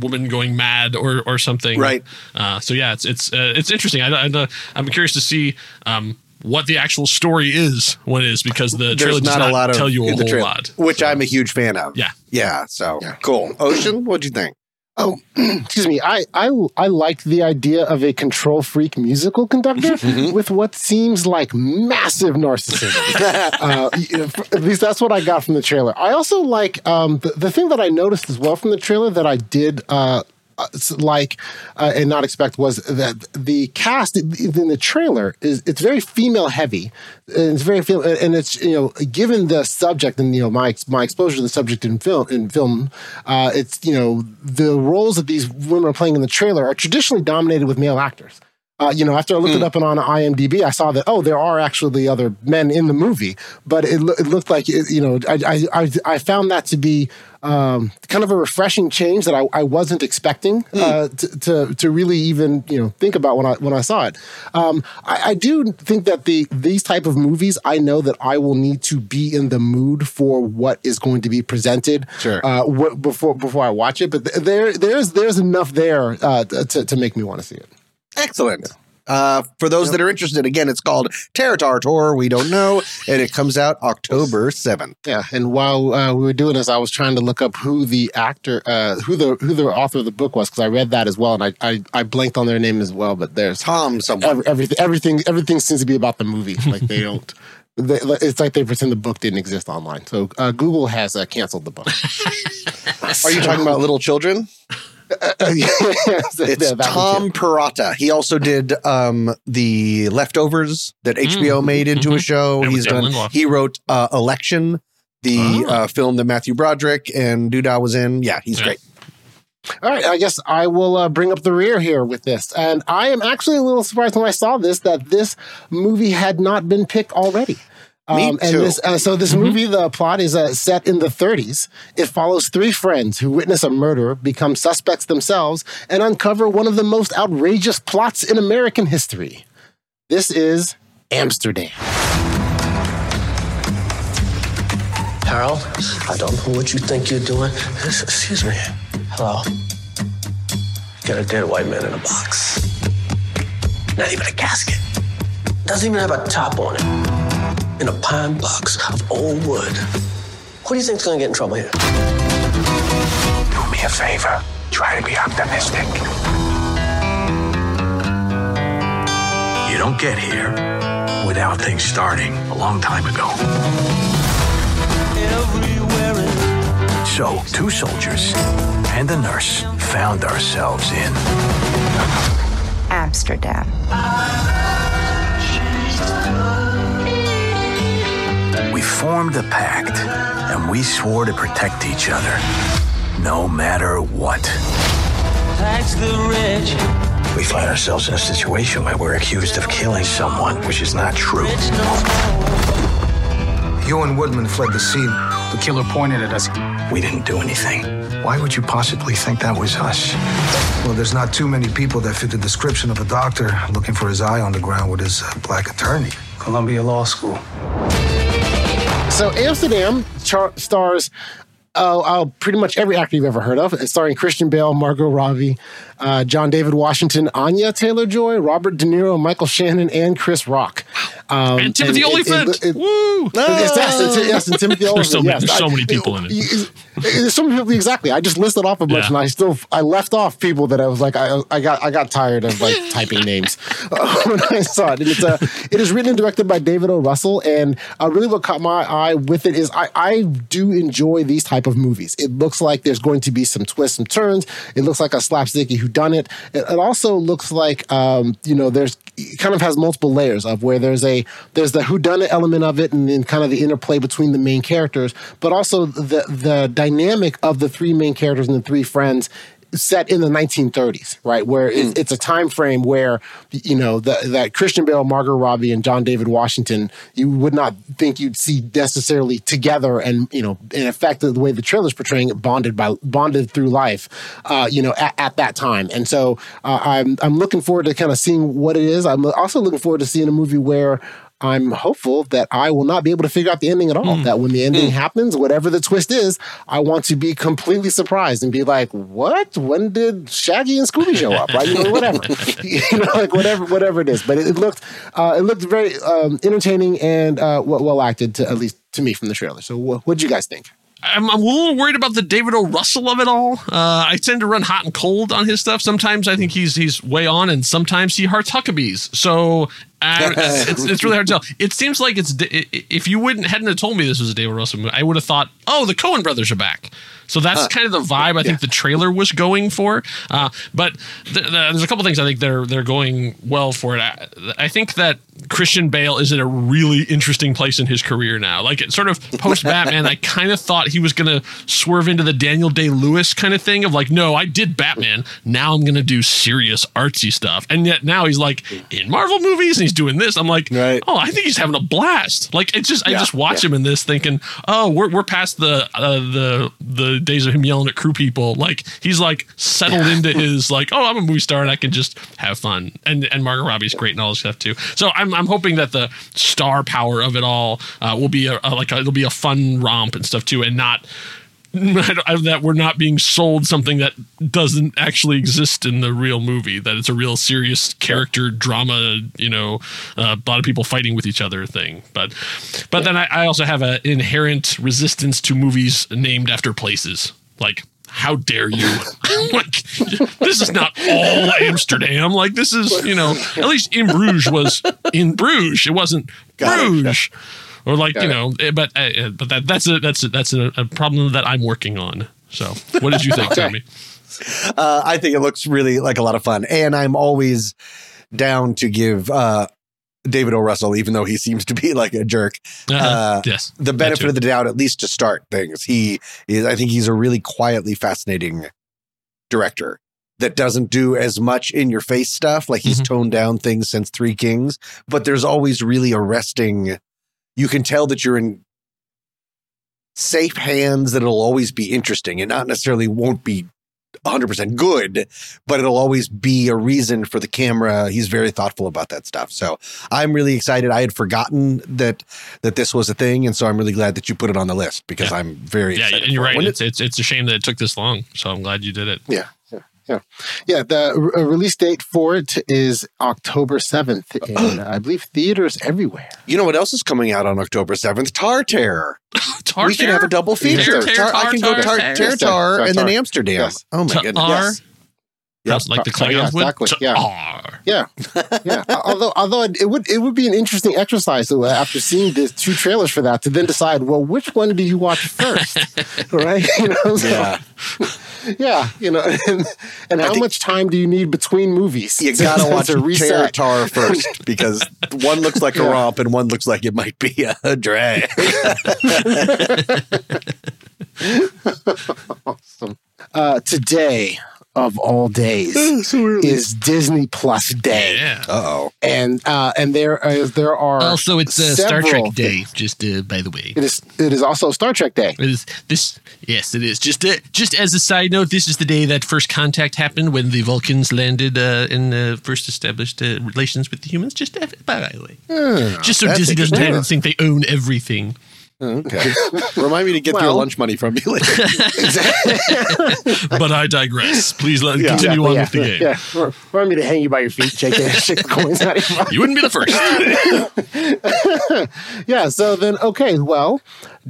woman going mad or or something. Right. Uh, so yeah, it's it's uh, it's interesting. I, I, I'm curious to see. Um, what the actual story is, when it is, because the trailer There's does not, not a lot of tell you a whole trailer, lot. which I'm a huge fan of. Yeah. Yeah. So cool. Ocean, what'd you think? Oh, (clears throat) excuse me. I, I I liked the idea of a control freak musical conductor (laughs) with what seems like massive narcissism. (laughs) uh, at least that's what I got from the trailer. I also like um, the, the thing that I noticed as well from the trailer that I did. Uh, uh, like uh, and not expect was that the cast in the trailer is it's very female heavy and it's very fem- and it's you know given the subject and you know my my exposure to the subject in film in film uh, it's you know the roles that these women are playing in the trailer are traditionally dominated with male actors uh, you know, after I looked it up and on IMDb, I saw that oh, there are actually other men in the movie, but it, loo- it looked like it, you know, I, I I found that to be um, kind of a refreshing change that I, I wasn't expecting uh, to, to to really even you know think about when I when I saw it. Um, I, I do think that the these type of movies, I know that I will need to be in the mood for what is going to be presented Sure. uh, wh- before before I watch it. But th- there there's there's enough there uh, to to make me want to see it. Excellent. Uh, for those that are interested, again, it's called Territar We don't know, and it comes out October seventh. Yeah, and while uh, we were doing this, I was trying to look up who the actor, uh, who the who the author of the book was, because I read that as well, and I, I I blanked on their name as well. But there's Tom, someone. every, everything everything everything seems to be about the movie. Like they don't. (laughs) They, it's like they pretend the book didn't exist online. So uh, Google has uh, canceled the book. Are you talking about Little Children? (laughs) (laughs) it's It's Tom Perrotta. He also did um, the Leftovers that HBO made into a show. And He's done. Lindelof. He wrote uh, Election, the Oh. uh, film that Matthew Broderick and Duda was in. Yeah, he's Yeah. great. All right, I guess I will uh, bring up the rear here with this. And I am actually a little surprised when I saw this that this movie had not been picked already. Me and too. this, uh, so this movie, the plot is uh, set in the 30s. It follows three friends who witness a murder, become suspects themselves, and uncover one of the most outrageous plots in American history. This is Amsterdam. Harold, I don't know what you think you're doing. Excuse me. Hello. Got a dead white man in a box. Not even a casket. Doesn't even have a top on it. In a pine box of old wood. Who do you think's gonna get in trouble here? Do me a favor. Try to be optimistic. You don't get here without things starting a long time ago. So, two soldiers and a nurse found ourselves in Amsterdam. Formed a pact, and we swore to protect each other, no matter what. Tax the rich. We find ourselves in a situation where we're accused of killing someone, which is not true. You and Woodman fled the scene. The killer pointed at us. We didn't do anything. Why would you possibly think that was us? Well, there's not too many people that fit the description of a doctor looking for his eye on the ground with his uh, black attorney. Columbia Law School. So Amsterdam char- stars uh, uh, pretty much every actor you've ever heard of. Starring Christian Bale, Margot Robbie, uh, John David Washington, Anya Taylor Joy, Robert De Niro, Michael Shannon, and Chris Rock. Um, And Timothy it- Olyphant. it- Woo! Yes, and Timothy There's so Olyphant. yes. there's so many people in it. There's so many people exactly. I just listed off a bunch, Yeah. and I still I left off people that I was like I, I got I got tired of like (laughs) typing names (laughs) when I saw it. And it's a it is written and directed by David O. Russell, and uh, really what caught my eye with it is I I do enjoy these type of movies. It looks like there's going to be some twists, some turns. It looks like a slapsticky whodunit. It, it also looks like um, you know there's it kind of has multiple layers of where there's a there's the whodunit element of it and then kind of the interplay between the main characters, but also the the dynamic of the three main characters and the three friends set in the 1930s, right? Where it, it's a time frame where you know the, that Christian Bale, Margot Robbie, and John David Washington you would not think you'd see necessarily together, and you know, in effect, the way the trailer's portraying it, bonded by bonded through life, uh, you know, at, at that time. And so uh, I'm I'm looking forward to kind of seeing what it is. I'm also looking forward to seeing a movie where. I'm hopeful that I will not be able to figure out the ending at all. That when the ending happens, whatever the twist is, I want to be completely surprised and be like, "What? When did Shaggy and Scooby show up?" Right? You know, whatever. (laughs) (laughs) you know, like whatever, whatever it is. But it, it looked, uh, it looked very um, entertaining and uh, well, well acted, to, at least to me from the trailer. So, what did you guys think? I'm, I'm a little worried about the David O. Russell of it all. Uh, I tend to run hot and cold on his stuff. Sometimes I think he's he's way on, and sometimes he hearts Huckabees. So uh, (laughs) it's, it's really hard to tell. It seems like it's if you wouldn't hadn't have told me this was a David. Russell movie, I would have thought, oh, the Coen brothers are back. So that's Huh. kind of the vibe I think the trailer was going for. Uh, but th- th- there's a couple things I think they're they're going well for it. I, I think that Christian Bale is in a really interesting place in his career now. Like it sort of post Batman, I kind of thought he was going to swerve into the Daniel Day Lewis kind of thing of like, no, I did Batman. Now I'm going to do serious artsy stuff. And yet now he's like in Marvel movies and he's doing this. I'm like, oh, I think he's having a blast. Like it's just I just watch yeah. him in this thinking, oh, we're we're past the uh, the the days of him yelling at crew people. Like he's like settled into his (laughs) like, oh, I'm a movie star and I can just have fun. And and Margot Robbie's great and all this stuff too. So I'm I'm hoping that the star power of it all uh, will be a, a like a, it'll be a fun romp and stuff too, and not. I (laughs) don't- I- that we're not being sold something that doesn't actually exist in the real movie. That it's a real serious character drama, you know, uh, a lot of people fighting with each other thing. But, but then I, I also have an inherent resistance to movies named after places. Like, how dare you? (laughs) (laughs) like, this is not all Amsterdam. Like, this is, you know, at least in Bruges was in Bruges. It wasn't Got it. Or like Got you it. know, eh, but uh, but that that's a that's a, that's a, a problem that I'm working on. So, what did you think, (laughs) Okay. Tommy? Uh, I think it looks really like a lot of fun, and I'm always down to give uh, David O. Russell, even though he seems to be (laughs) like a jerk, Uh-huh. uh, yes, the benefit of the doubt, at least to start things. He is, I think, he's a really quietly fascinating director that doesn't do as much in your face stuff. Like he's Mhm. toned down things since Three Kings, but there's always really arresting. You can tell that you're in safe hands. That it'll always be interesting, and not necessarily won't be 100% good, but it'll always be a reason for the camera. He's very thoughtful about that stuff. So I'm really excited. I had forgotten that that this was a thing, and so I'm really glad that you put it on the list because I'm very Yeah, excited. and you're right. It's, it's it's a shame that it took this long. So I'm glad you did it. Yeah. Yeah. Yeah. Yeah. The re- uh, release date for it is October 7th. And (gasps) I believe theaters everywhere. You know what else is coming out on October 7th? Tar Terror. Tar we can have a double feature. Tar- Tar- I can go Tar- Tar Tar- Tar Tar- Tar and then Amsterdam. Yes. Oh my goodness. Yes. How's- like the Oh, yeah, Klingons would? exactly. Yeah. Char. Yeah, yeah. (laughs) although, although it would it would be an interesting exercise to, uh, after seeing the two trailers for that to then decide, well, which one do you watch first, (laughs) right? (laughs) You know, so- Yeah. yeah. You know, and, and how much time do you need between movies? You gotta watch to Chair reset. Tar first because one looks like a Yeah. romp and one looks like it might be a drag. awesome. Uh, today of all days (laughs) is Disney Plus Day. Yeah. Uh oh. and uh, and there is there are Also, it's uh, Star Trek several Day. things. Just uh, by the way, It is it is also Star Trek Day. It is this? Yes, it is. Just uh, just as a side note, this is the day that first contact happened when the Vulcans landed uh, and uh, first established uh, relations with the humans. Just uh, by the way, just so that's Disney doesn't interesting. have to think they own everything. Okay. (laughs) Remind me to get your lunch money from you later. (laughs) (laughs) But I digress. Please let Yeah. continue on yeah, with the game. Yeah, yeah. Remind me to hang you by your feet, shake the, shake the coins out of your mouth. You wouldn't be the first. Yeah, so then okay, well,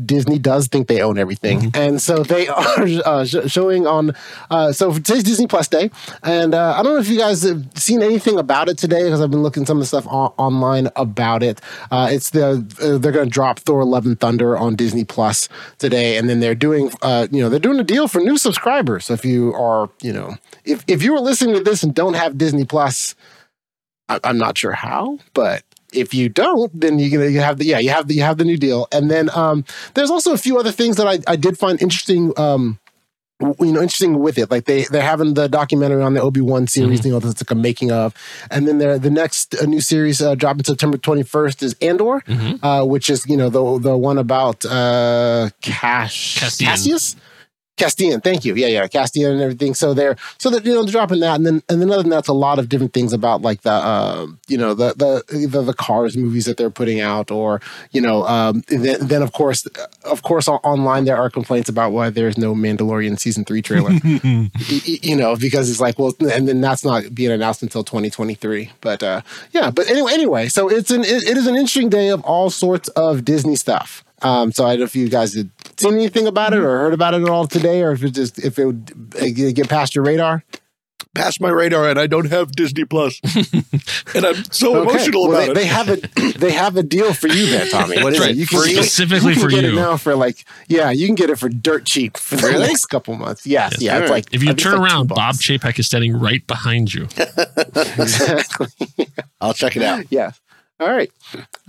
Disney does think they own everything, and so they are uh, sh- showing on. Uh, so today's Disney Plus Day, and uh, I don't know if you guys have seen anything about it today because I've been looking some of the stuff on- online about it. Uh, it's the uh, they're going to drop Thor: Love and Thunder on Disney Plus today, and then they're doing uh, you know they're doing a deal for new subscribers. So if you are you know if if you are listening to this and don't have Disney Plus. I, I'm not sure how, but if you don't, then you you have the yeah you have the you have the new deal, and then um, there's also a few other things that I, I did find interesting. Um, you know, interesting with it. Like they they're having the documentary on the Obi Wan series. You know, that's like a making of, and then there the next uh, new series uh, dropping September twenty first is Andor, uh, which is you know the the one about uh, Cash Cassian. Cassius. Cassian, thank you. Yeah, yeah, Cassian and everything. So they're so that you know dropping that, and then and then other than that, it's a lot of different things about like the uh, you know the the the, the Cars movies that they're putting out, or you know um, then, then of course of course online there are complaints about why there's no Mandalorian season three trailer. (laughs) Y- you know because it's like well, and then that's not being announced until 2023. But uh, yeah, but anyway, anyway, so it's an it, it is an interesting day of all sorts of Disney stuff. Um, so I don't know if you guys had seen anything about it or heard about it at all today, or if it just if it would uh, get past your radar. Past my radar, and I don't have Disney Plus, (laughs) and I'm so Okay. emotional Well, about they, it. They have a they have a deal for you there, Tommy. What is That's it? You can Free. Specifically you can for get you. it now for like yeah, you can get it for dirt cheap for the Really? next couple months. Yes, yeah, it's like If you I think it's turn like around. Bob Chapek is standing right behind you. (laughs) (laughs) exactly. I'll check it out. yeah. All right.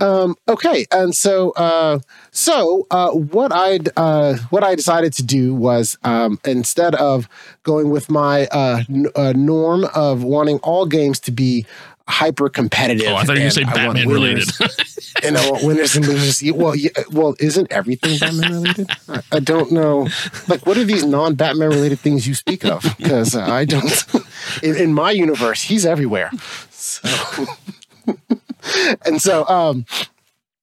Um, okay. And so, uh, so uh, what I uh, what I decided to do was um, instead of going with my uh, n- uh, norm of wanting all games to be hyper competitive. Oh, I thought you were say Batman related. (laughs) and I want winners and losers. Well, yeah, well, isn't everything Batman related? I, I don't know. Like, what are these non-Batman related things you speak of? Because uh, I don't. (laughs) In, in my universe, he's everywhere. So, (laughs) (laughs) and so, um,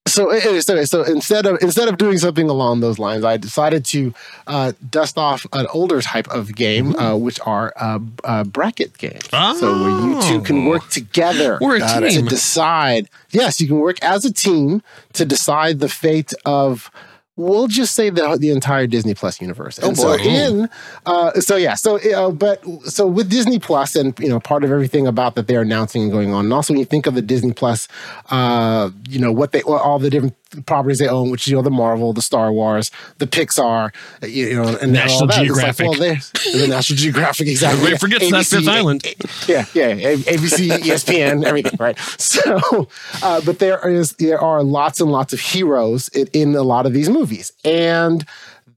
so, anyway, so, so instead of instead of doing something along those lines, I decided to uh, dust off an older type of game, uh, which are uh, uh, bracket games. So where you two can work together We're a uh, team. to decide. Yes, you can work as a team to decide the fate of. We'll just say the the entire Disney Plus universe. And so boy. in, uh, so yeah, so uh, but so with Disney Plus and you know part of everything about that they're announcing and going on, and also when you think of the Disney Plus, uh, you know what they all the different properties they own, which is you know the Marvel, the Star Wars, the Pixar, you know, and National. Geographic. Like, well, there's the National Geographic exactly. Everybody forgets that Fifth Island. Yeah, yeah, ABC, ESPN, everything, right? So, uh, but there is there are lots and lots of heroes in, in a lot of these movies, and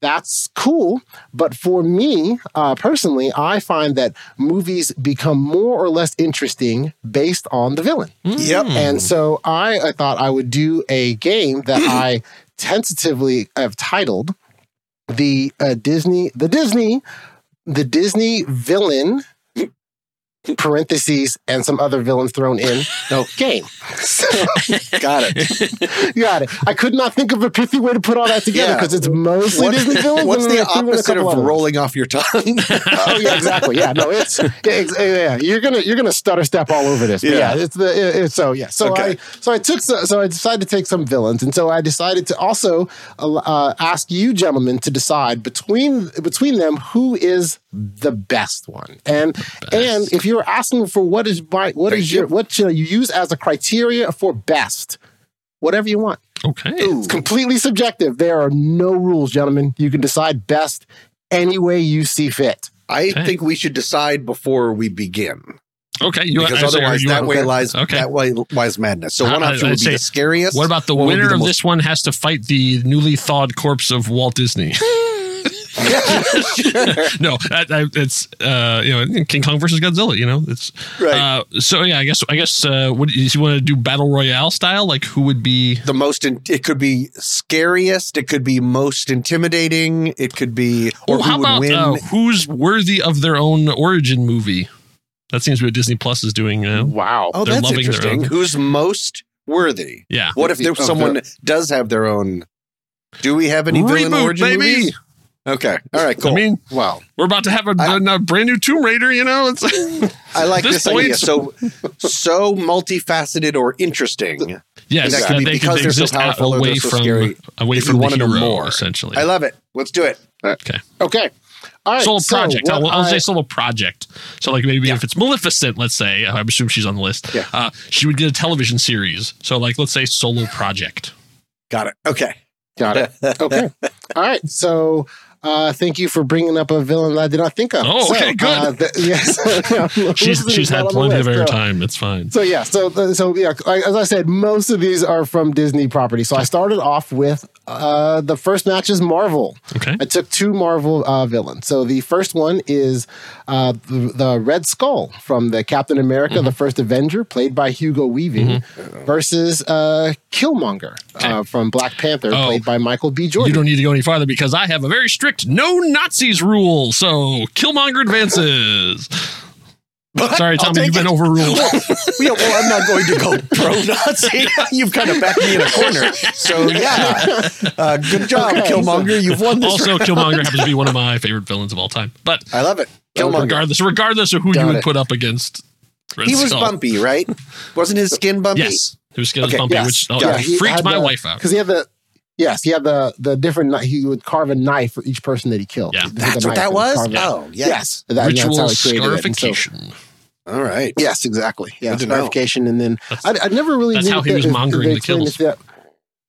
that's cool. But for me uh, personally, I find that movies become more or less interesting based on the villain. Yep. And so I, I thought I would do a game that (clears throat) I tentatively have titled the uh, Disney, the Disney, the Disney villain parentheses and some other villains thrown in. No. (laughs) game. So, Got it. (laughs) got it. I could not think of a pithy way to put all that together Yeah. because it's mostly What- Disney villains. What's the I threw in a opposite of couple other ones. rolling off your tongue? (laughs) oh yeah, exactly. Yeah, no, it's yeah, yeah, you're gonna you're gonna stutter step all over this. Yeah. yeah, it's the it's so yeah. So Okay. I so I took so, so I decided to take some villains, and so I decided to also uh, ask you gentlemen to decide between between them who is the best one, and and if you're asking for what is by what is your what should you use as a criteria for best, whatever you want. Okay. It's completely subjective. There are no rules, gentlemen. You can decide best any way you see fit. I Okay. think we should decide before we begin. Okay. You because I say, otherwise, you that want- way okay. lies Okay. that way lies madness. So one I- option I'd would be say- the scariest. What about the What would be winner the of most- this one has to fight the newly thawed corpse of Walt Disney? (laughs) (laughs) no, that, that, it's uh, you know King Kong versus Godzilla. You know, it's Right. Uh, so yeah, I guess I guess uh, what you want to do battle royale style? Like who would be? the most? In, it could be scariest. It could be most intimidating. It could be or Well, who how would about win. uh, who's worthy of their own origin movie? That seems to be what Disney Plus is doing now. Wow. oh, they're that's loving their interesting. own. Who's most worthy? Yeah. What if there, Oh, someone the- does have their own? Do we have any villain Reboot, origin baby. movies? Okay, all right, cool. I mean, Wow. we're about to have a, I- a brand new Tomb Raider. You know, it's (laughs) I like this this, idea. So, so multifaceted or interesting. yes, that could that be they because could they're so powerful or away they're so from scary. away from the wanted them hero, more. essentially. I love it. Let's do it. okay. Okay. All right. solo project. what I'll, I'll I- say solo project. So like maybe if it's Maleficent, let's say, I assume she's on the list. Yeah. Uh, she would get a television series. So like let's say solo project. Got it. Okay. Got it. (laughs) Okay. All right. So uh, thank you for bringing up a villain that I did not think of. Oh, So, okay, good. Uh, th- (laughs) yes. (laughs) She's she's had plenty of air airtime. It's fine. So yeah, so so yeah, as I said, most of these are from Disney property. So I started off with uh, the first match is Marvel. Okay. I took two Marvel uh, villains. So the first one is uh, the, the Red Skull from the Captain America, Mm-hmm. the First Avenger, played by Hugo Weaving, versus uh, Killmonger uh, from Black Panther, Oh. played by Michael B. Jordan. You don't need to go any farther because I have a very strict no Nazis rule. So Killmonger advances. Sorry, Tommy, you've been it. overruled. (laughs) yeah, well, I'm not going to go pro Nazi. (laughs) You've kind of backed me in a corner. So yeah, uh, good job, Okay, Killmonger. You've won this. also, Killmonger happens to be one of (laughs) my favorite villains of all time. But I love it. Killmonger. regardless, regardless of who Got you would it. put up against, Red He was Skull. bumpy, right? Wasn't his skin bumpy? Yes, his skin was bumpy, yes. which oh, Yeah, freaked my the- wife out. because he had the yes, he had the the different. He would carve a knife for each person that he killed. Yeah. He'd take a That's what that was? Oh, yes. yes, that, that's Ritual how he created it. So- scarification. All right. Yes, exactly. Yeah, Good scarification, and then I, I never really that's knew how he that- was mongering the kills. that-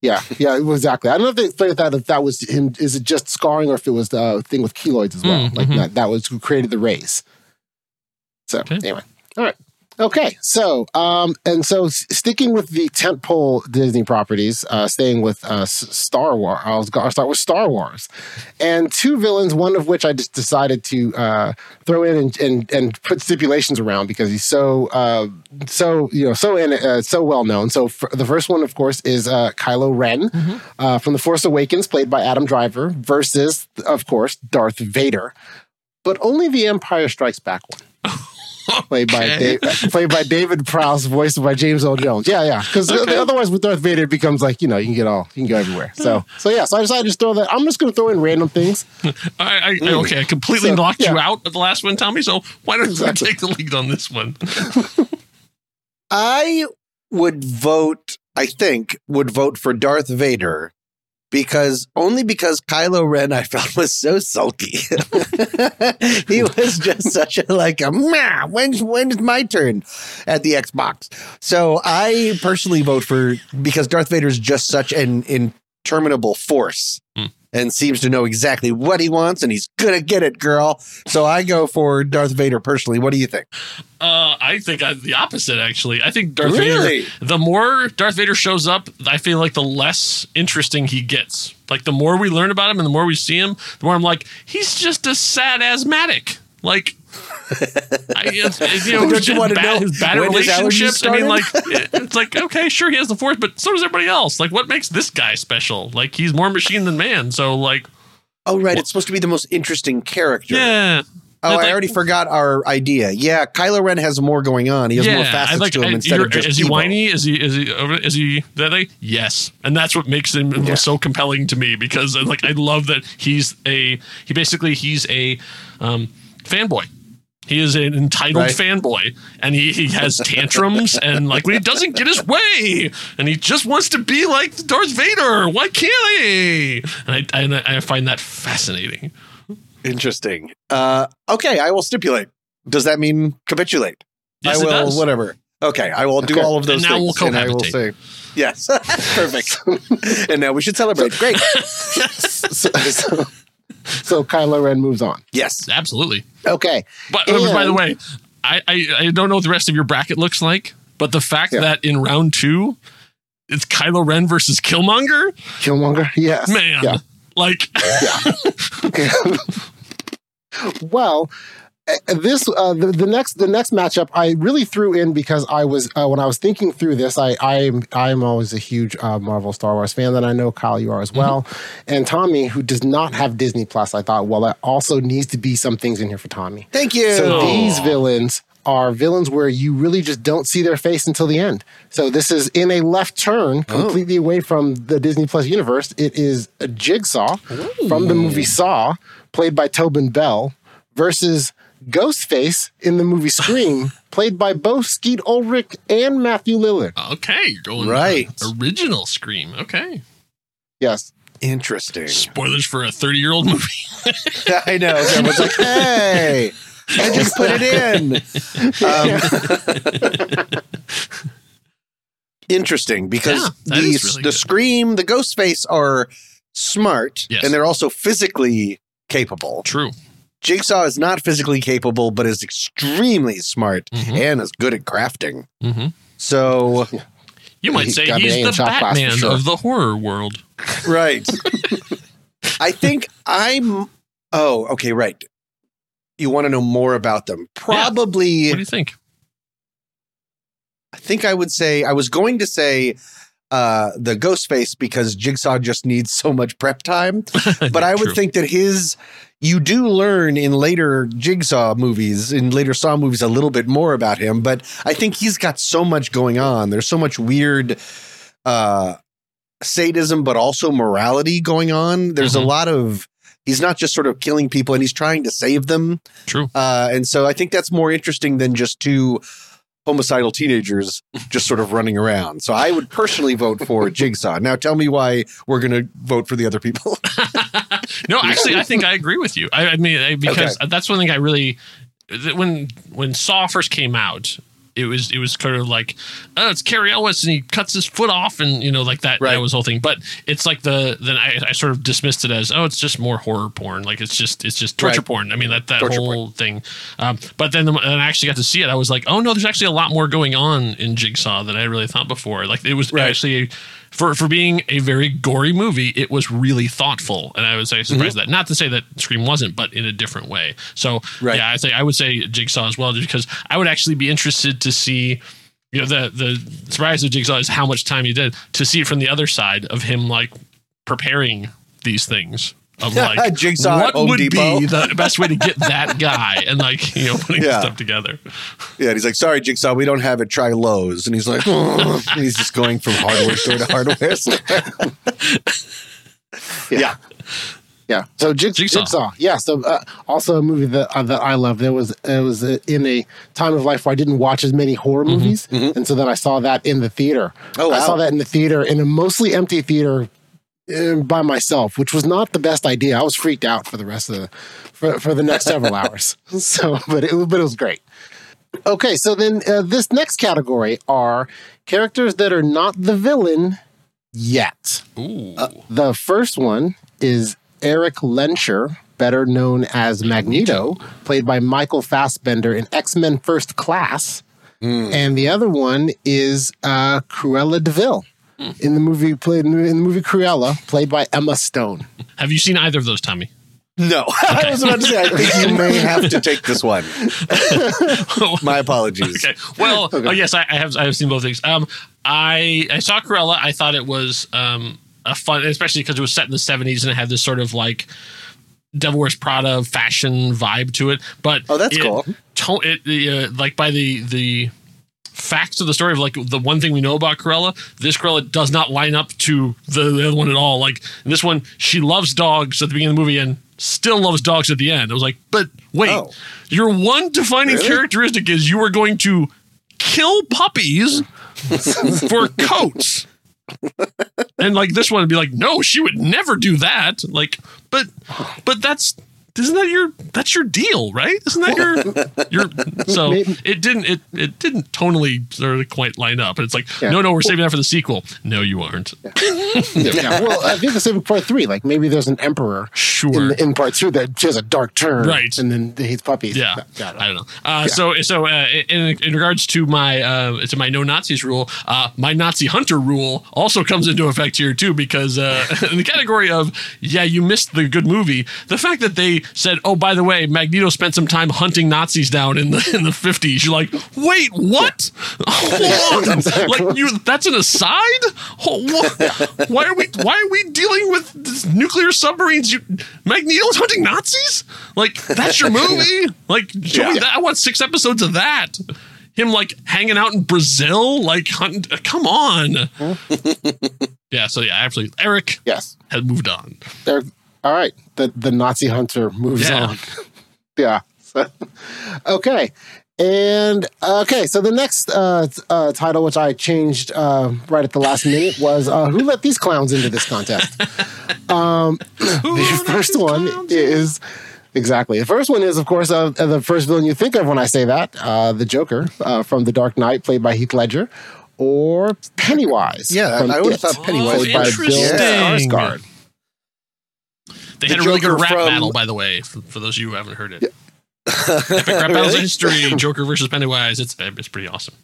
yeah, yeah, exactly. I don't know if they explained that if that was him. Is it just scarring, or if it was the thing with keloids as well? Mm, like mhm. that, that was who created the rays. So Okay. anyway, all right. Okay, so um, and so sticking with the tentpole Disney properties, uh, staying with uh, Star Wars, I'll, I'll start with Star Wars, and two villains, one of which I just decided to uh, throw in and, and and put stipulations around because he's so uh, so you know so in, uh, so well known. So f- the first one, of course, is uh, Kylo Ren uh, from The Force Awakens, played by Adam Driver, versus, of course, Darth Vader, but only the Empire Strikes Back one (laughs) played by Okay. Dave, played by David Prowse, voiced by James Earl Jones. Yeah, yeah. Because uh, Okay. otherwise, with Darth Vader, it becomes like you know you can get all you can go everywhere. So so yeah. So I decided to just throw that. I'm just going to throw in random things. (laughs) I, I, I- okay, I completely So, knocked you out at the last one, Tommy. So why don't Exactly. you take the lead on this one? (laughs) I would vote, I think, would vote for Darth Vader because only because Kylo Ren I felt (laughs) was so sulky. (laughs) he was just such a like a "Meh, when's when's my turn at the Xbox. So I personally vote for because Darth Vader is just such an interminable force. Hmm. And seems to know exactly what he wants, and he's gonna get it, girl. So I go for Darth Vader personally. What do you think? Uh, I think I'm the opposite, actually. I think Darth Really? Vader, the more Darth Vader shows up, I feel like the less interesting he gets. Like, the more we learn about him and the more we see him, the more I'm like, he's just a sad asthmatic. Like, I, it's, you (laughs) know, Don't you his wanna bad, know his bad relationships. I mean, like, it's like, okay, sure, he has the force, but so does everybody else. Like, what makes this guy special? Like, he's more machine than man. So, like, Oh, right. It's supposed to be the most interesting character. yeah. Oh, Like- I already forgot our idea. Yeah, Kylo Ren has more going on. He has more facets like- to him instead of just is he evil. whiny? Is he is he is he that? Yes, and that's what makes him so compelling to me because like I love that he's a he basically he's a um, fanboy. He is an entitled Right. fanboy, and he, he has tantrums, (laughs) and like when he doesn't get his way, and he just wants to be like Darth Vader. Why can't he? And I and I find that fascinating. Interesting. Uh, okay, I will stipulate. Does that mean capitulate? Yes, I will. Whatever. Okay, I will do Okay. all of those And now things. we'll and I will say, yes, (laughs) perfect. (laughs) and now we should celebrate. Great. so, so, (laughs) so Kylo Ren moves on. Yes. Absolutely. Okay. But uh, by the way, I, I I don't know what the rest of your bracket looks like, but the fact Yeah. that in round two, it's Kylo Ren versus Killmonger, Killmonger, yes. man, Yeah. like (laughs) Okay. (laughs) well, this uh, the, the next the next matchup I really threw in because I was uh, when I was thinking through this I I'm I'm always a huge uh, Marvel Star Wars fan that I know Kyle you are as well and Tommy who does not have Disney Plus I thought well that also needs to be some things in here for Tommy Thank you. so these villains are villains where you really just don't see their face until the end. So this is in a left turn, completely away from the Disney Plus universe. It is a Jigsaw from the movie Saw, played by Tobin Bell, versus Ghostface in the movie Scream, (laughs) played by both Skeet Ulrich and Matthew Lillard. okay, you're going Right. original Scream. Okay, Yes. Interesting. spoilers for a 30 year old movie. (laughs) I know. Everyone's like, hey, I just put it in. Um, (laughs) interesting because Yeah, the, is really the good. Scream, the Ghostface are smart Yes. and they're also physically capable. True. Jigsaw is not physically capable, but is extremely smart Mhm. and is good at crafting. hmm So, You might He's say he's the shop class for Batman sure. of the horror world. right. (laughs) I think I'm. Oh, okay, right. You want to know more about them? Probably. What do you think? I think I would say I was going to say uh the ghost face because Jigsaw just needs so much prep time. (laughs) But I would True. think that his you do learn in later Jigsaw movies, in later Saw movies, a little bit more about him. But I think he's got so much going on. There's so much weird uh sadism, but also morality going on. There's Mhm. a lot of he's not just sort of killing people and he's trying to save them. True. Uh, and so I think that's more interesting than just two homicidal teenagers just sort of running around. So I would personally vote for (laughs) Jigsaw. Now tell me why we're going to vote for the other people. (laughs) no, (laughs) actually, I think I agree with you. I, I mean, I, because that's one thing I really when when Saw first came out. It was it was kind of like oh it's Cary Elwes and he cuts his foot off and you know like that Right. that was the whole thing but it's like the then I, I sort of dismissed it as oh it's just more horror porn like it's just it's just torture Right. porn I mean that that Torture whole thing um, but then when I actually got to see it I was like oh no there's actually a lot more going on in Jigsaw than I really thought before like it was Right. actually for for being a very gory movie, it was really thoughtful, and I was actually mm-hmm. surprised at that. Not to say that Scream wasn't, but in a different way. So Right. yeah, I say I would say Jigsaw as well, just because I would actually be interested to see. You know the the surprise of Jigsaw is how much time he did to see it from the other side of him like preparing these things of like (laughs) Jigsaw what Home would Depot. be the best way to get that (laughs) guy and like you know putting Yeah. stuff together. yeah, and he's like, "Sorry, Jigsaw, we don't have it. Try Lowe's." And he's like, "Oh." (laughs) And he's just going from hardware store to hardware store. yeah. Yeah. So Jig- Jigsaw. Jigsaw. Yeah. So uh, also a movie that uh, that I love. There was it was uh, in a time of life where I didn't watch as many horror movies, and so then I saw that in the theater. Mm-hmm, Oh, I saw that in the theater in a mostly empty theater. Uh, By myself, which was not the best idea. I was freaked out for the rest of the for, for the next several (laughs) hours. (laughs) So, but it was but it was great. Okay, so then uh, this next category are characters that are not the villain yet. Ooh, The first one is Erik Lehnsherr, better known as Magneto, played by Michael Fassbender in X Men First Class. And the other one is uh, Cruella de Vil in the movie played in the movie Cruella, played by Emma Stone. have you seen either of those, Tommy? No, (laughs) I was about to say, I think you may have to take this one. (laughs) My apologies. Okay. Well, oh yes, I, I have. I have seen both things. Um, I I saw Cruella. I thought it was um a fun, especially because it was set in the seventies and it had this sort of like Devil Wears Prada fashion vibe to it. But Oh, that's it, cool. To, it uh, like by the the facts of the story of like the one thing we know about Cruella, this Cruella does not line up to the, the other one at all. Like in this one, she loves dogs at the beginning of the movie and still loves dogs at the end. I was like, but wait, Oh. your one defining Really? characteristic is you are going to kill puppies (laughs) for coats. and like this one would be like, no, she would never do that. Like, but but that's isn't that your that's your deal, right? Isn't that your (laughs) your so Maybe- it didn't it it didn't tonally sort of quite line up. And it's like, Yeah. no, no, we're saving that for the sequel. No, you aren't. yeah. (laughs) Well, I think the same with part three. Like maybe there's an emperor Sure. in, in part two that she has a dark turn, Right. And then he hates puppies. Yeah, Got it. I don't know. Uh, So, so uh, in, in regards to my uh, to my no Nazis rule, uh, my Nazi hunter rule also comes into effect here too, because uh, (laughs) in the category of yeah, you missed the good movie. The fact that they said, oh, by the way, Magneto spent some time hunting Nazis down in the (laughs) in the fifties. You're like, wait, what? (laughs) Hold on. Like you, that's an aside. Wh- Why are we why are we dealing with nuclear submarines? You Magneto's hunting Nazis? Like that's your (laughs) movie? Like show me that. I want six episodes of that. Him like hanging out in Brazil, like hunting. uh, Come on. (laughs) yeah. So yeah, absolutely. Eric Yes. Had moved on. There. All right. The the Nazi hunter moves Yeah. on. (laughs) yeah. Okay. And okay, so the next uh, uh, title, which I changed uh, right at the last minute, was uh, "Who Let These Clowns Into This Contest?" (laughs) um, (laughs) the first one is exactly the first one is, of course, uh, the first villain you think of when I say that, uh, the Joker uh, from The Dark Knight, played by Heath Ledger, or Pennywise. Yeah, from I would've thought Pennywise played by would be Bill interesting. Skarsgård. They The had a really good rap from- battle, by the way, for, for those of you who haven't heard it. Epic rap (laughs) battles in history, Joker versus Pennywise. It's it's pretty awesome.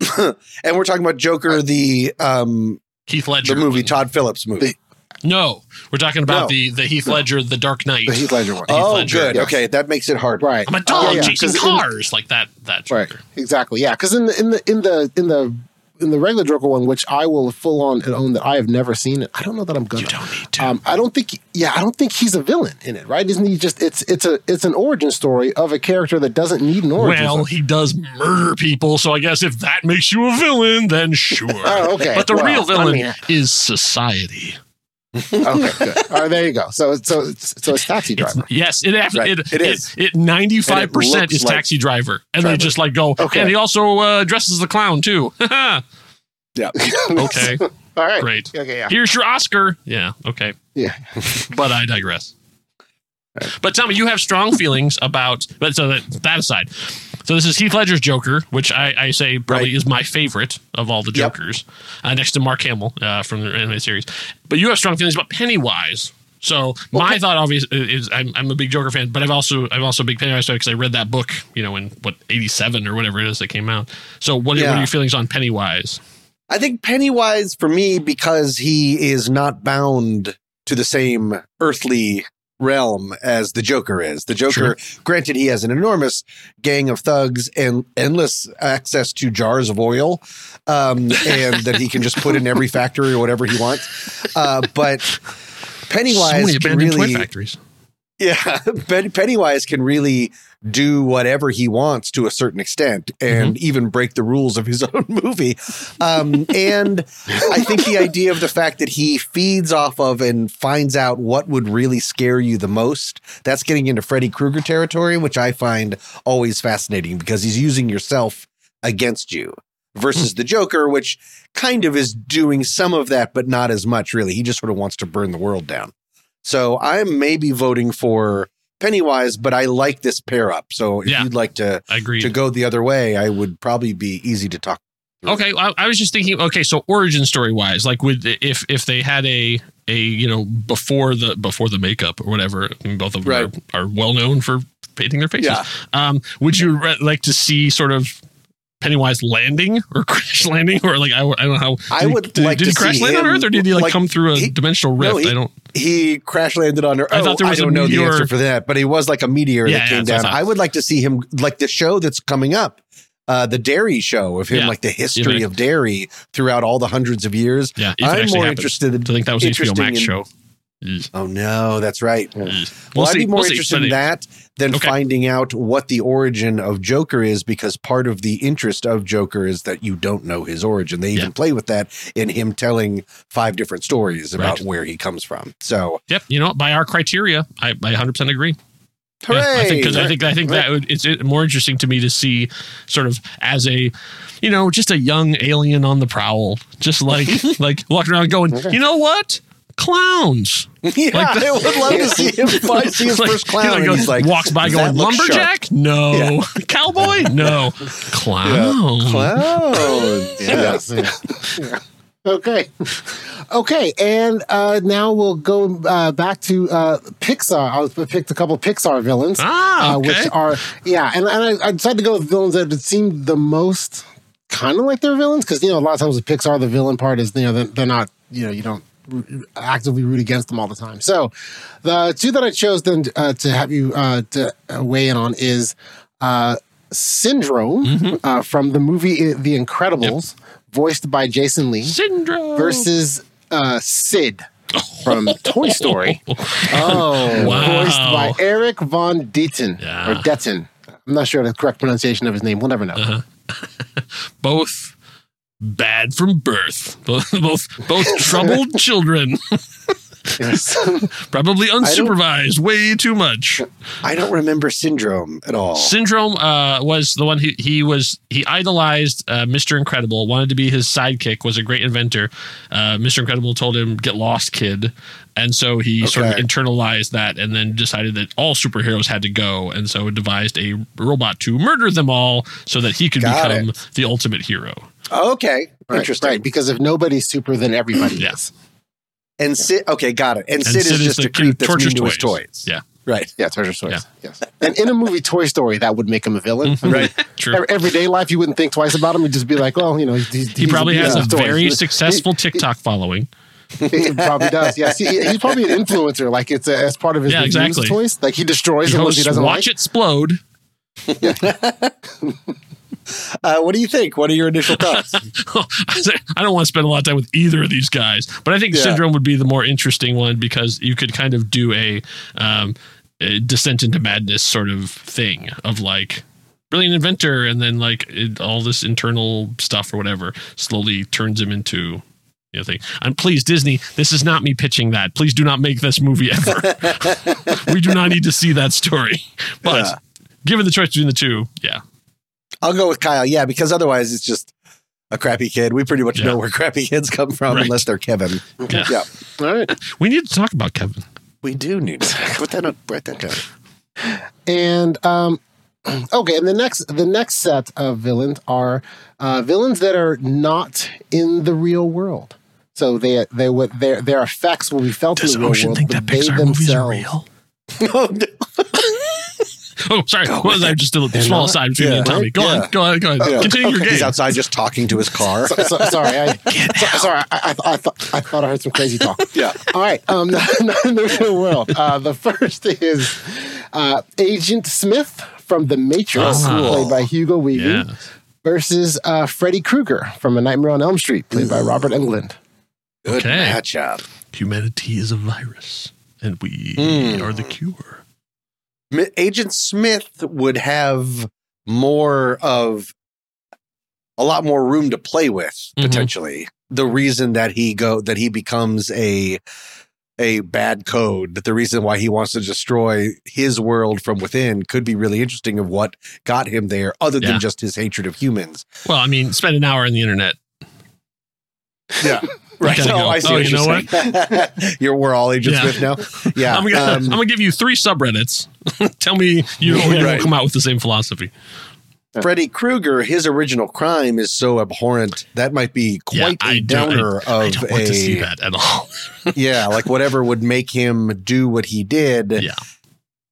(laughs) and we're talking about Joker, the um, Heath Ledger the movie one. Todd Phillips movie. No, we're talking about No. the the Heath Ledger, the Dark Knight. The Heath Ledger one. oh, Ledger, good. yes. Okay, that makes it hard. Right. I'm a dog Yeah, yeah, chasing 'cause in- cars, like that. That Right. Exactly. Yeah. Because in the in the in the in the in the regular Joker one, which I will full on own that I have never seen it. I don't know that I'm gonna. You don't need to. Um, I don't think. Yeah, I don't think he's a villain in it. Right? Isn't he just? It's it's a it's an origin story of a character that doesn't need an origin. well, story. he does murder people, so I guess if that makes you a villain, then sure. (laughs) Oh, okay. But the Well, real I villain mean- is society. Okay. (laughs) Good. All right. There you go. So so it's, so it's taxi driver. Yes, it it, Right. it, It is. It ninety five percent is like taxi driver, and they just like go. Okay. And he also uh, dresses a clown too. (laughs) Yeah. (laughs) okay, All right. great. Okay. Yeah. Here's your Oscar. Yeah. Okay. Yeah. but I digress. But tell me, you have strong feelings about. But so that, that aside, so this is Heath Ledger's Joker, which I, I say probably Right. is my favorite of all the Yep. Jokers, uh, next to Mark Hamill uh, from the animated series. But you have strong feelings about Pennywise. So my thought, obviously, is I'm, I'm a big Joker fan, but I've also I'm also a big Pennywise fan because I read that book, you know, in what '87 or whatever it is that came out. So what, are- what are your feelings on Pennywise? I think Pennywise for me because he is not bound to the same earthly realm as the Joker is. The Joker, granted, he has an enormous gang of thugs and endless access to jars of oil, um, and that he can just put in every factory or whatever he wants. Uh, but Pennywise so can really, factories. Yeah, (laughs) Pen- Pennywise can really do whatever he wants to a certain extent and even break the rules of his (laughs) own movie. Um, and I think the idea of the fact that he feeds off of and finds out what would really scare you the most, that's getting into Freddy Krueger territory, which I find always fascinating because he's using yourself against you versus the Joker, which kind of is doing some of that, but not as much really. He just sort of wants to burn the world down. So I'm maybe voting for Pennywise, but I like this pair up. So if Yeah. you'd like to agree. to go the other way, I would probably be easy to talk. Okay, I, I was just thinking. Okay, so origin story wise, like would if if they had a a you know before the before the makeup or whatever, both of them Right. are, are well known for painting their faces. Yeah. Um, would you re- like to see sort of Pennywise landing or (laughs) crash landing or like I, I don't know how I would did, like did to he crash land on Earth or did he like, like, come through a he- dimensional rift? No, he- I don't. He crash landed on Earth. I Oh, thought there was I a don't know the answer for that, but he was like a meteor Yeah, that yeah, came I down. I would like to see him like the show that's coming up. Uh, the Derry show of him, Yeah. like the history of Derry throughout all the hundreds of years. Yeah, I'm more happens. interested. I think that was HBO Max in- show. Mm. Oh no, that's right. Mm. Well, We'll I'd see. be more We'll interested But in that than Okay. finding out what the origin of Joker is, because part of the interest of Joker is that you don't know his origin. They even Yeah. play with that in him telling five different stories about Right. where he comes from. So, Yep. You know, by our criteria, I, I 100% agree. hooray! Yeah, I think because I think I think that would, it's more interesting to me to see sort of as a, you know, just a young alien on the prowl, just like (laughs) like walking around going, you know what, clowns. (laughs) yeah, Like the- I would love to (laughs) see him find, see his Like, first he, clown. like, and he's like, walks by going that sharp?" lumberjack, no (laughs) cowboy, no clown. Clown. Yes. yeah. Okay. Okay. And uh, now we'll go uh, back to uh, Pixar. I was picked a couple of Pixar villains. Ah, uh, okay. which are, yeah. And, and I, I decided to go with villains that seemed the most kind of like they're villains because, you know, a lot of times with Pixar, the villain part is, you know, they're, they're not, you know, you don't r- actively root against them all the time. So the two that I chose then uh, to have you uh, to uh, weigh in on is uh, Syndrome Mm-hmm. uh, from the movie The Incredibles, voiced by Jason Lee, Syndrome versus uh, Sid from (laughs) Toy Story, Oh, Wow. voiced by Erik von Detten Yeah. or Detten. I'm not sure the correct pronunciation of his name. We'll never know. Uh-huh. (laughs) both bad from birth, both (laughs) both, both troubled children, (laughs) Yes. (laughs) probably unsupervised, way too much. I don't remember Syndrome at all. Syndrome uh, was the one he he was he idolized uh, Mr. Incredible, wanted to be his sidekick, was a great inventor. Uh, Mr. Incredible told him, "Get lost, kid," and so he sort of internalized that, and then decided that all superheroes had to go, and so devised a robot to murder them all, so that he could Got become it. the ultimate hero. Okay, Right, interesting. Right, because if nobody's super, then everybody Yeah. is. And Sid, okay, got it. And, And Sid, is just the a creep that's torture mean to his toys. toys. Yeah, Right. Yeah, Treasure Toys. Yeah. Yes. And in a movie Toy Story, that would make him a villain. I mean, right. True. ev- Everyday life, you wouldn't think twice about him. You'd just be like, well, you know, he's, He probably has a very toys. successful TikTok following. He, he probably does. Yes, he, he's probably an influencer. Like it's a, as part of his Yeah, exactly. toys. Like he destroys He the ones he doesn't Watch like. It Explode. (laughs) (laughs) Uh, what do you think? What are your initial thoughts? (laughs) I don't want to spend a lot of time with either of these guys, but I think Yeah. Syndrome would be the more interesting one because you could kind of do a, um, a descent into madness sort of thing of like brilliant inventor and then like it, all this internal stuff or whatever slowly turns him into you know thing. And please Disney, this is not me pitching that. Please do not make this movie ever. (laughs) we do not need to see that story. But Yeah. given the choice between the two, yeah. I'll go with Kyle. Yeah, because otherwise it's just a crappy kid. We pretty much Yeah. know where crappy kids come from Right. unless they're Kevin. Yeah. Yeah. All right. We need to talk about Kevin. We do need to put that up, write that down. And um, (clears throat) okay, and the next the next set of villains are uh, villains that are not in the real world. So they they would their their effects will be felt Does in the real Ocean world. think but that they Pixar movies are real? Oh, (laughs) no. (laughs) (laughs) Oh, sorry. What was that? Just a They're (laughs) small not? aside between me and Tommy. Go Yeah. on. Go on. Go on. Yeah. Continue your game. He's outside just talking to his car. So- so- sorry, I, (laughs) so- sorry. I, I, I thought I thought I heard some crazy talk. Yeah. All right. Um, not in the real world. Uh, the first is uh, Agent Smith from The Matrix, Oh, played by Hugo Weaving, Yeah. versus uh, Freddy Krueger from A Nightmare on Elm Street, played by Robert Englund. Good Okay. matchup. Humanity is a virus, and we Hmm. are the cure. Mi- Agent Smith would have more of a lot more room to play with Mhm. potentially. The reason that he go that he becomes a a bad code, that the reason why he wants to destroy his world from within could be really interesting of what got him there, other than just his hatred of humans. Well, I mean, spend an hour on the internet. Yeah. (laughs) Right. kinda Oh, I see "Oh, what you you're know saying. (laughs) you're we're all Agent Yeah. Smith now. (laughs) Yeah. I'm gonna, um, I'm gonna give you three subreddits. (laughs) Tell me you don't, you Right. won't come out with the same philosophy. Freddy Krueger, his original crime is so abhorrent that might be quite I a don't- downer I, I of don't a want to see that at all. yeah, like whatever would make him do what he did Yeah.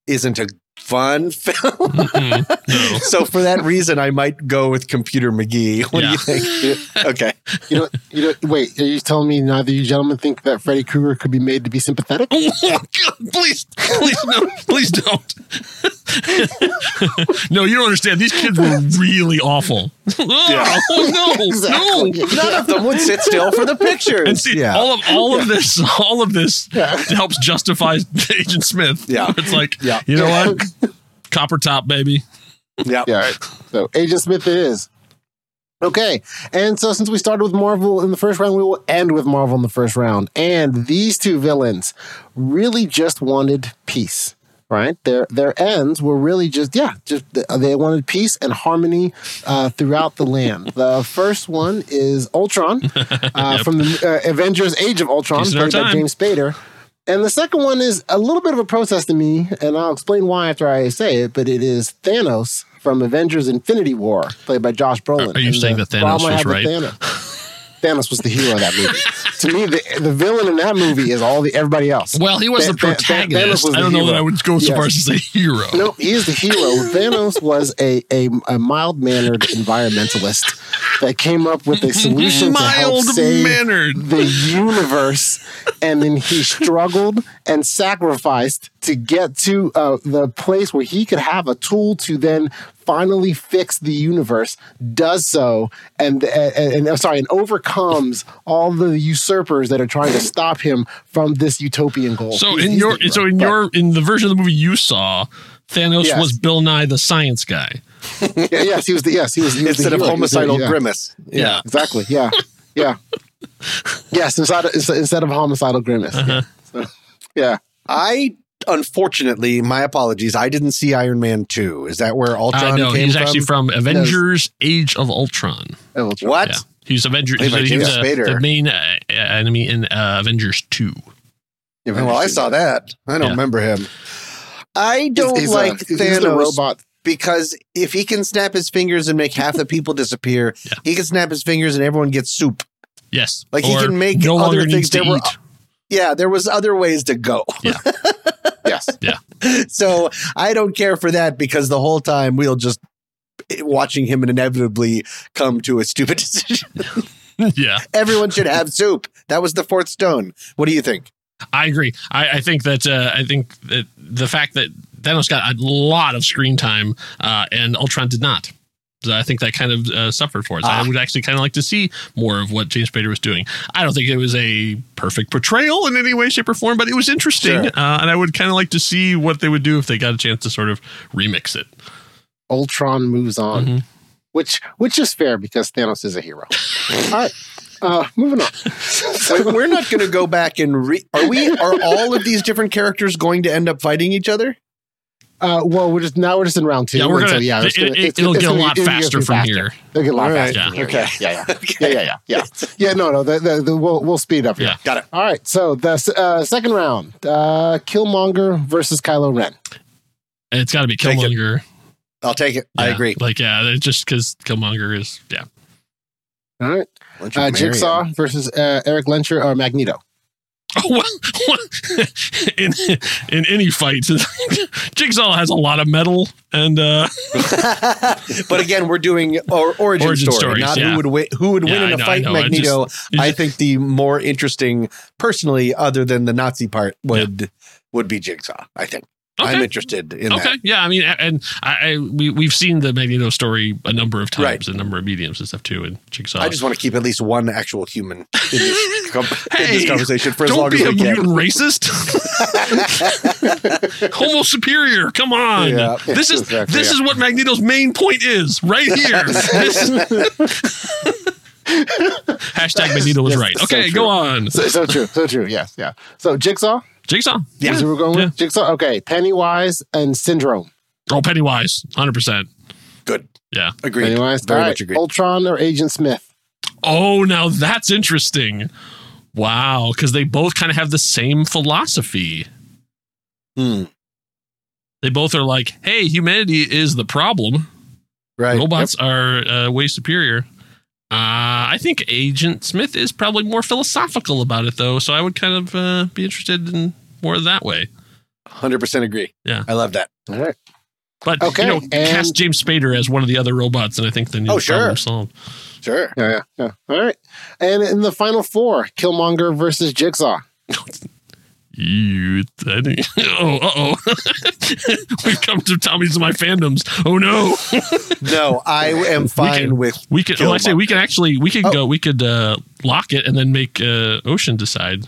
isn't a fun (laughs) film. Mhm. No. so for that reason, I might go with Computer McGee. What Yeah. do you think? okay. You know, you know. Wait, are you telling me neither of you gentlemen think that Freddy Krueger could be made to be sympathetic? Oh, God, please, please, no, please don't. no, you don't understand. These kids were really awful. Oh, no, Exactly. no. None of them would sit still for the pictures. And see, yeah. all of all of this, all of this helps justify Agent Smith. Yeah. it's like, Yeah. you know what, (laughs) copper top, baby. yeah. Yeah. all right. So Agent Smith it is. Okay. And so since we started with Marvel in the first round, we will end with Marvel in the first round. And these two villains really just wanted peace. Right, their their ends were really just yeah, just they wanted peace and harmony uh, throughout the land. The first one is Ultron (laughs) uh, from the uh, Avengers: Age of Ultron, Peace played by. James Spader. And the second one is a little bit of a protest to me, and I'll explain why after I say it. But it is Thanos from Avengers: Infinity War, played by Josh Brolin. Are you And saying the that Thanos was right? Thanos, (laughs) Thanos was the hero of that movie. to me, the, the villain in that movie is all the everybody else. Well, he was Tha- the protagonist. Thanos was I don't know that. I would go so Yes. far as to say hero. No, he is the hero. Thanos was a, a, a mild mannered environmentalist that came up with a solution to help Mild save mannered. the universe, and then he struggled and sacrificed to get to uh, the place where he could have a tool to then finally fix the universe. Does so, and and, and I'm sorry, and overcomes all the usurpers that are trying to stop him from this utopian goal. So He's- in your the hero. so in But- your in the version of the movie you saw, Thanos Yes. was Bill Nye the Science Guy. (laughs) Yeah, yes, he was the yes, he was, he was the Instead of hero. He was the- homicidal yeah. grimace. Yeah. Exactly. Yeah. Yeah. (laughs) yes, instead of, instead of homicidal grimace. Uh-huh. Yeah. So, yeah. I unfortunately, my apologies. I didn't see Iron Man two. Is that where Ultron Uh, no, came he's from? actually from Avengers: Age of Ultron. What? Yeah, he's Avengers. Played He's, by he was uh, the main uh, enemy in uh, Avengers Two. Oh, well, I saw that. I don't Yeah. remember him. I don't he's, uh, like he's the Thanos robot. because if he can snap his fingers and make half the people disappear, (laughs) he can snap his fingers and everyone gets soup. Yes, Like he can make no other longer things. needs to There were, eat. yeah, there was other ways to go. (laughs) Yes. (laughs) Yeah. so I don't care for that because the whole time we'll just watching him inevitably come to a stupid (laughs) decision. (laughs) yeah. Everyone should have soup. That was the fourth stone. What do you think? I agree. I, I think that uh, I think that the fact that Thanos got a lot of screen time uh, and Ultron did not. So I think that kind of uh, suffered for it. So I would actually kind of like to see more of what James Spader was doing. I don't think it was a perfect portrayal in any way, shape, or form, but it was interesting, Sure. uh, and I would kind of like to see what they would do if they got a chance to sort of remix it. Ultron moves on, Mm-hmm. which which is fair because Thanos is a hero. (laughs) All right. Uh, moving on. (laughs) Wait, we're not going to go back and re- are we? Are all of these different characters going to end up fighting each other? Uh, well, we're just now we're just in round two. Yeah, we're gonna- yeah, it's it- gonna- it- it's- it'll it's get a gonna- lot it'll faster from here. It'll get a lot All right. faster. from here. (laughs) Okay. Yeah, yeah, yeah, yeah, yeah, (laughs) yeah. Yeah, no, no. The, the, the, we'll we'll speed up here. Yeah. Got it. All right. So the uh, second round, uh, Killmonger versus Kylo Ren. It's got to be Take. Killmonger. I'll take it. I agree. Like, yeah, just because Killmonger is, yeah. All right. Why don't you Uh, Jigsaw versus uh, Erik Lehnsherr or Magneto. (laughs) Oh, well, in in any fight, Jigsaw has a lot of metal, and uh, (laughs) but again, we're doing or, origin, Origin story, stories, not yeah. who would win. Who would Yeah, win in I a know, fight? I Magneto. just- I think the more interesting, personally, other than the Nazi part, would would be Jigsaw. I think I'm interested in okay, that. yeah, I mean, and I, I we we've seen the Magneto story a number of times, Right. a number of mediums and stuff too, and Jigsaw. I just want to keep at least one actual human in this, (laughs) com- in Hey, this conversation for as don't long be as a can. mutant racist. (laughs) Homo superior. Come on. Yeah. this is Exactly, this yeah. is what Magneto's main point is right here. (laughs) Hashtag Magneto was Yes, right. Okay, true. go on. So, so true. So true. Yes. Yeah. So Jigsaw. Jigsaw. Yeah. Is we're going with Jigsaw. Okay. Pennywise and Syndrome. Oh, Pennywise, hundred percent. Good. Yeah. Agreed. Pennywise. Very All much right. agreed. Ultron or Agent Smith. Oh, now that's interesting. Wow, because they both kind of have the same philosophy. Hmm. They both are like, "Hey, humanity is the problem. Right. Robots are uh, way superior." Uh, I think Agent Smith is probably more philosophical about it, though. So I would kind of uh, be interested in more that way. Hundred percent agree. Yeah. I love that. All right. But Okay, you know, and- cast James Spader as one of the other robots, and I think then Oh, the sure. problem solved. Sure. Yeah. Yeah. Yeah. All right. And in the final four, Killmonger versus Jigsaw. You, I (laughs) oh, uh oh. (laughs) We've come to Tommy's my fandoms. Oh no. (laughs) No, I am fine can- with. We could, well, I say we can actually, we could go, we could uh, lock it and then make uh, Ocean decide.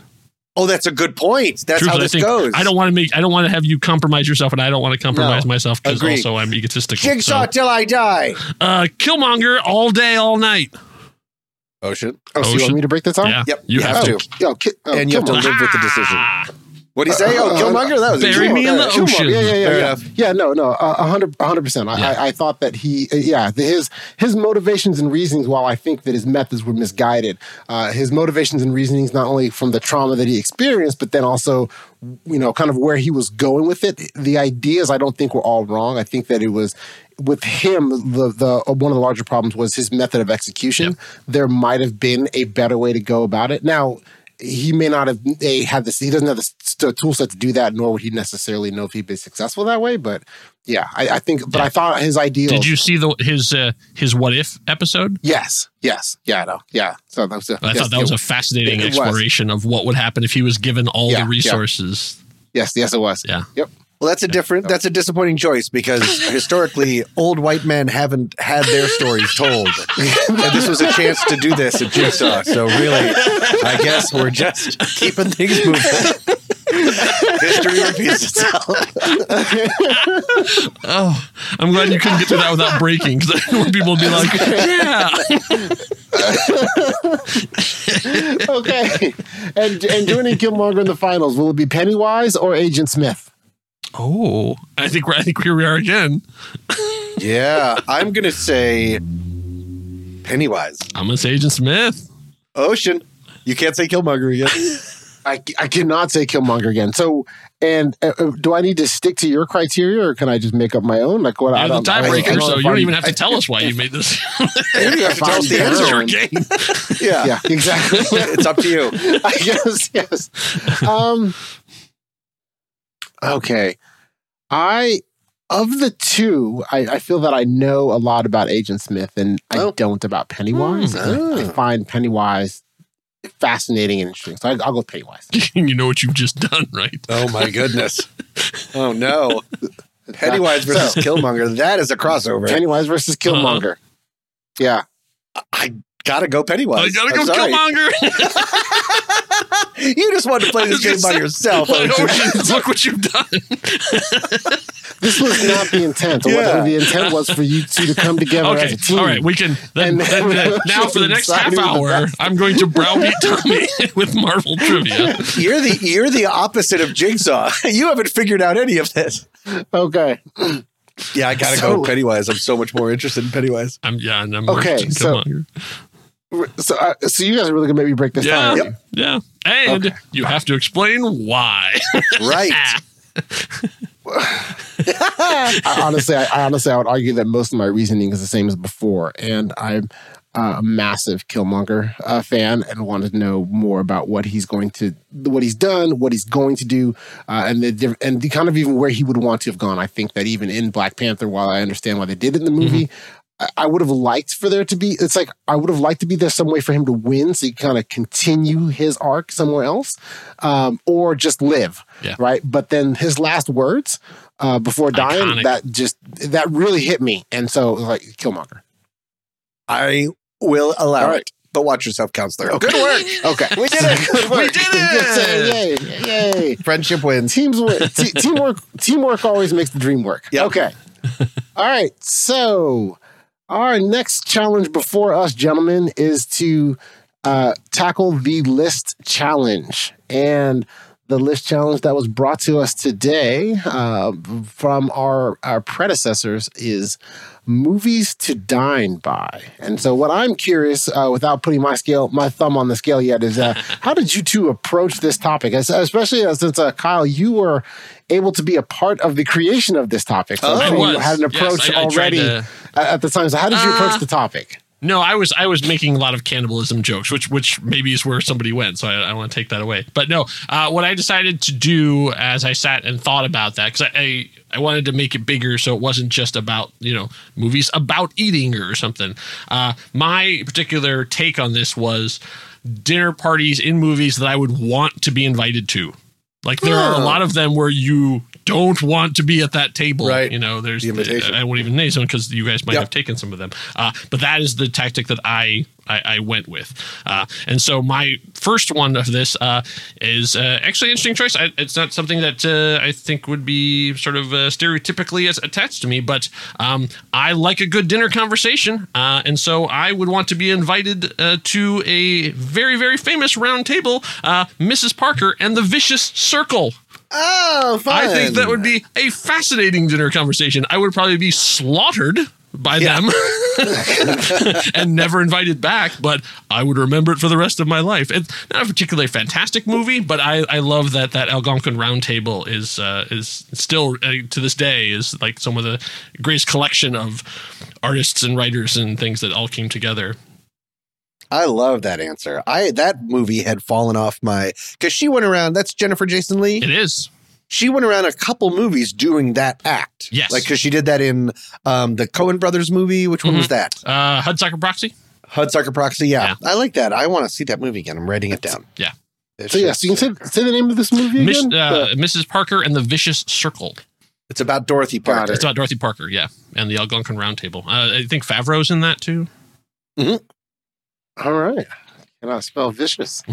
Oh, that's a good point. That's how Truthfully, I this think goes. I don't want to make, I don't want to have you compromise yourself, and I don't want to compromise No. myself because also I'm egotistical. Jigsaw So, till I die. uh, Killmonger all day, all night. Ocean. Oh, so you Ocean. want me to break this on? Yeah, Yep, you you have have to. to. Yo, ki- oh, and you have to Killmonger. live with the decision. What do you say? Oh, Uh, Killmonger? That was bury easy. me in the Uh, ocean. Yeah, yeah, yeah, Fair yeah. enough. Yeah, no, no, uh, a hundred, a hundred percent. I, I, I thought that he, uh, yeah, his his motivations and reasonings. While I think that his methods were misguided, uh, his motivations and reasonings not only from the trauma that he experienced, but then also, you know, kind of where he was going with it. The ideas I don't think were all wrong. I think that it was with him the the uh, one of the larger problems was his method of execution. There might have been a better way to go about it. Now he may not have a, had this. He doesn't have the tool set to do that, nor would he necessarily know if he'd be successful that way. But yeah, I, I think. But I thought his ideal. Did you see the his uh, his what if episode? Yes. Yes. Yeah. No. Yeah. So that was. A, I yes, thought that was a fascinating it was. exploration of what would happen if he was given all Yeah, the yeah. resources. Yes. Yes. It was. Yeah. Yep. Well, that's a different, that's a disappointing choice because (laughs) historically, old white men haven't had their stories told. and this was a chance to do this at Jigsaw. So, really, I guess we're just keeping things moving. History repeats itself. Oh, I'm glad you couldn't get through that without breaking because people would be like, "Yeah." (laughs) okay. And and joining Killmonger in the finals will it be Pennywise or Agent Smith? Oh, I think we're, I think here we are again. (laughs) Yeah, I'm going to say Pennywise. I'm gonna say Agent Smith. Ocean. You can't say Killmonger again. (laughs) I, I cannot say Killmonger again. So, and uh, uh, do I need to stick to your criteria, or can I just make up my own? Like what? I You're the don't- I don't- I tiebreaker, so you don't even have to tell us why you (laughs) made this. You have to tell us the Fine, answer. Your game. Yeah. Yeah, exactly. It's up to you. I guess yes. Um. Okay, I of the two, I, I feel that I know a lot about Agent Smith, and I Oh. don't about Pennywise. Hmm. I, I find Pennywise fascinating and interesting, so I, I'll go with Pennywise. (laughs) you know what you've just done, right? Oh, my goodness. (laughs) Oh, no. Pennywise versus Killmonger. That is a crossover. Pennywise versus Killmonger. Yeah. I gotta go Pennywise. I gotta I'm go sorry. Killmonger. (laughs) You just wanted to play this game by yourself. Like, Ocean. Ocean, look what you've done. (laughs) This was not the intent. Yeah. What the intent was for you two to come together Okay, as a team. all right. We can then, then, then then- now for the (laughs) next half hour. I'm going to browbeat Tommy with Marvel trivia. You're the you're the opposite of Jigsaw. You haven't figured out any of this. Okay. Yeah, I gotta So- go Pennywise. I'm so much more interested in Pennywise. I'm yeah, and I'm Okay, watching so- Killmonger. So, uh, so you guys are really gonna make me break this Yeah, down. yeah, and Okay. you have to explain why. (laughs) Right. (laughs) I, honestly, I, I honestly, I would argue that most of my reasoning is the same as before, and I'm uh, a massive Killmonger uh, fan and wanted to know more about what he's going to, what he's done, what he's going to do, uh, and the and the kind of even where he would want to have gone. I think that even in Black Panther, while I understand why they did it in the movie. I- I would have liked for there to be. It's like I would have liked to be there some way for him to win, so he kind of continue his arc somewhere else, um, or just live, Yeah. right? But then his last words uh, before dying, Iconic. that just that really hit me, and so it was like Killmonger. I will allow All right. it. But watch yourself, counselor. Okay. Good work. (laughs) Okay, We did it. (laughs) Good work. We did it. Good say, Yay! Yay! Friendship wins. Teams win. Te- (laughs) teamwork. Teamwork always makes the dream work. Yep. Okay. All right. So our next challenge before us, gentlemen, is to uh, tackle the list challenge and. The list challenge that was brought to us today uh, from our our predecessors is movies to dine by. And so, what I'm curious, uh, without putting my scale, my thumb on the scale yet, is uh, (laughs) how did you two approach this topic? As- Especially uh, since uh, Kyle, you were able to be a part of the creation of this topic. So Oh. Sure you had an Yes, approach I- I tried already to- at the time. So, how did you Uh, approach the topic? No, I was I was making a lot of cannibalism jokes, which which maybe is where somebody went. So I, I want to take that away. But no, uh, what I decided to do as I sat and thought about that because I, I I wanted to make it bigger so it wasn't just about you know movies about eating or something. Uh, my particular take on this was dinner parties in movies that I would want to be invited to. Like there are a lot of them where you don't want to be at that table. Right. You know, there's The invitation. I won't even name someone because you guys might Yep. have taken some of them. Uh, but that is the tactic that I I, I went with. Uh, and so my first one of this uh, is uh, actually an interesting choice. I, it's not something that uh, I think would be sort of uh, stereotypically as attached to me, but um, I like a good dinner conversation, uh, and so I would want to be invited uh, to a very very famous round table, uh, Mrs. Parker and the Vicious Circle. Oh, fun. I think that would be a fascinating dinner conversation. I would probably be slaughtered by them (laughs) and never invited back, but I would remember it for the rest of my life. It's not a particularly fantastic movie, but I, I love that that Algonquin Round Table is uh, is still uh, to this day is like some of the greatest collection of artists and writers and things that all came together. I love that answer. I that movie had fallen off my because she went around. That's Jennifer Jason Lee. It is. She went around a couple movies doing that act. Yes. like because she did that in um, the Coen Brothers movie. Which one was that? Uh, Hudsucker Proxy. Hudsucker Proxy. Yeah, I like that. I want to see that movie again. I'm writing it down. Yeah. It's So yeah, so you can say, say the name of this movie Miss, again. uh, Mrs. Parker and the Vicious Circle. It's about Dorothy Parker. It's about Dorothy Parker, yeah, and the Algonquin Round Table. Uh, I think Favreau's in that too. All right. Can I spell vicious? (laughs)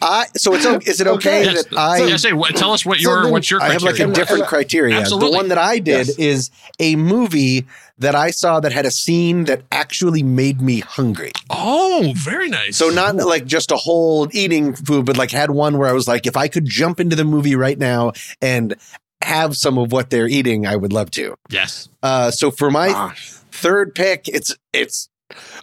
I so it's is it okay Yes. that I So, yeah, say, what, tell us what your then what's your I have like a different criteria. Absolutely. The one that I did Yes. is a movie that I saw that had a scene that actually made me hungry. Oh, very nice. So not like just a whole eating food, but like had one where I was like, if I could jump into the movie right now and have some of what they're eating, I would love to. Yes. Uh, so for my third pick, it's it's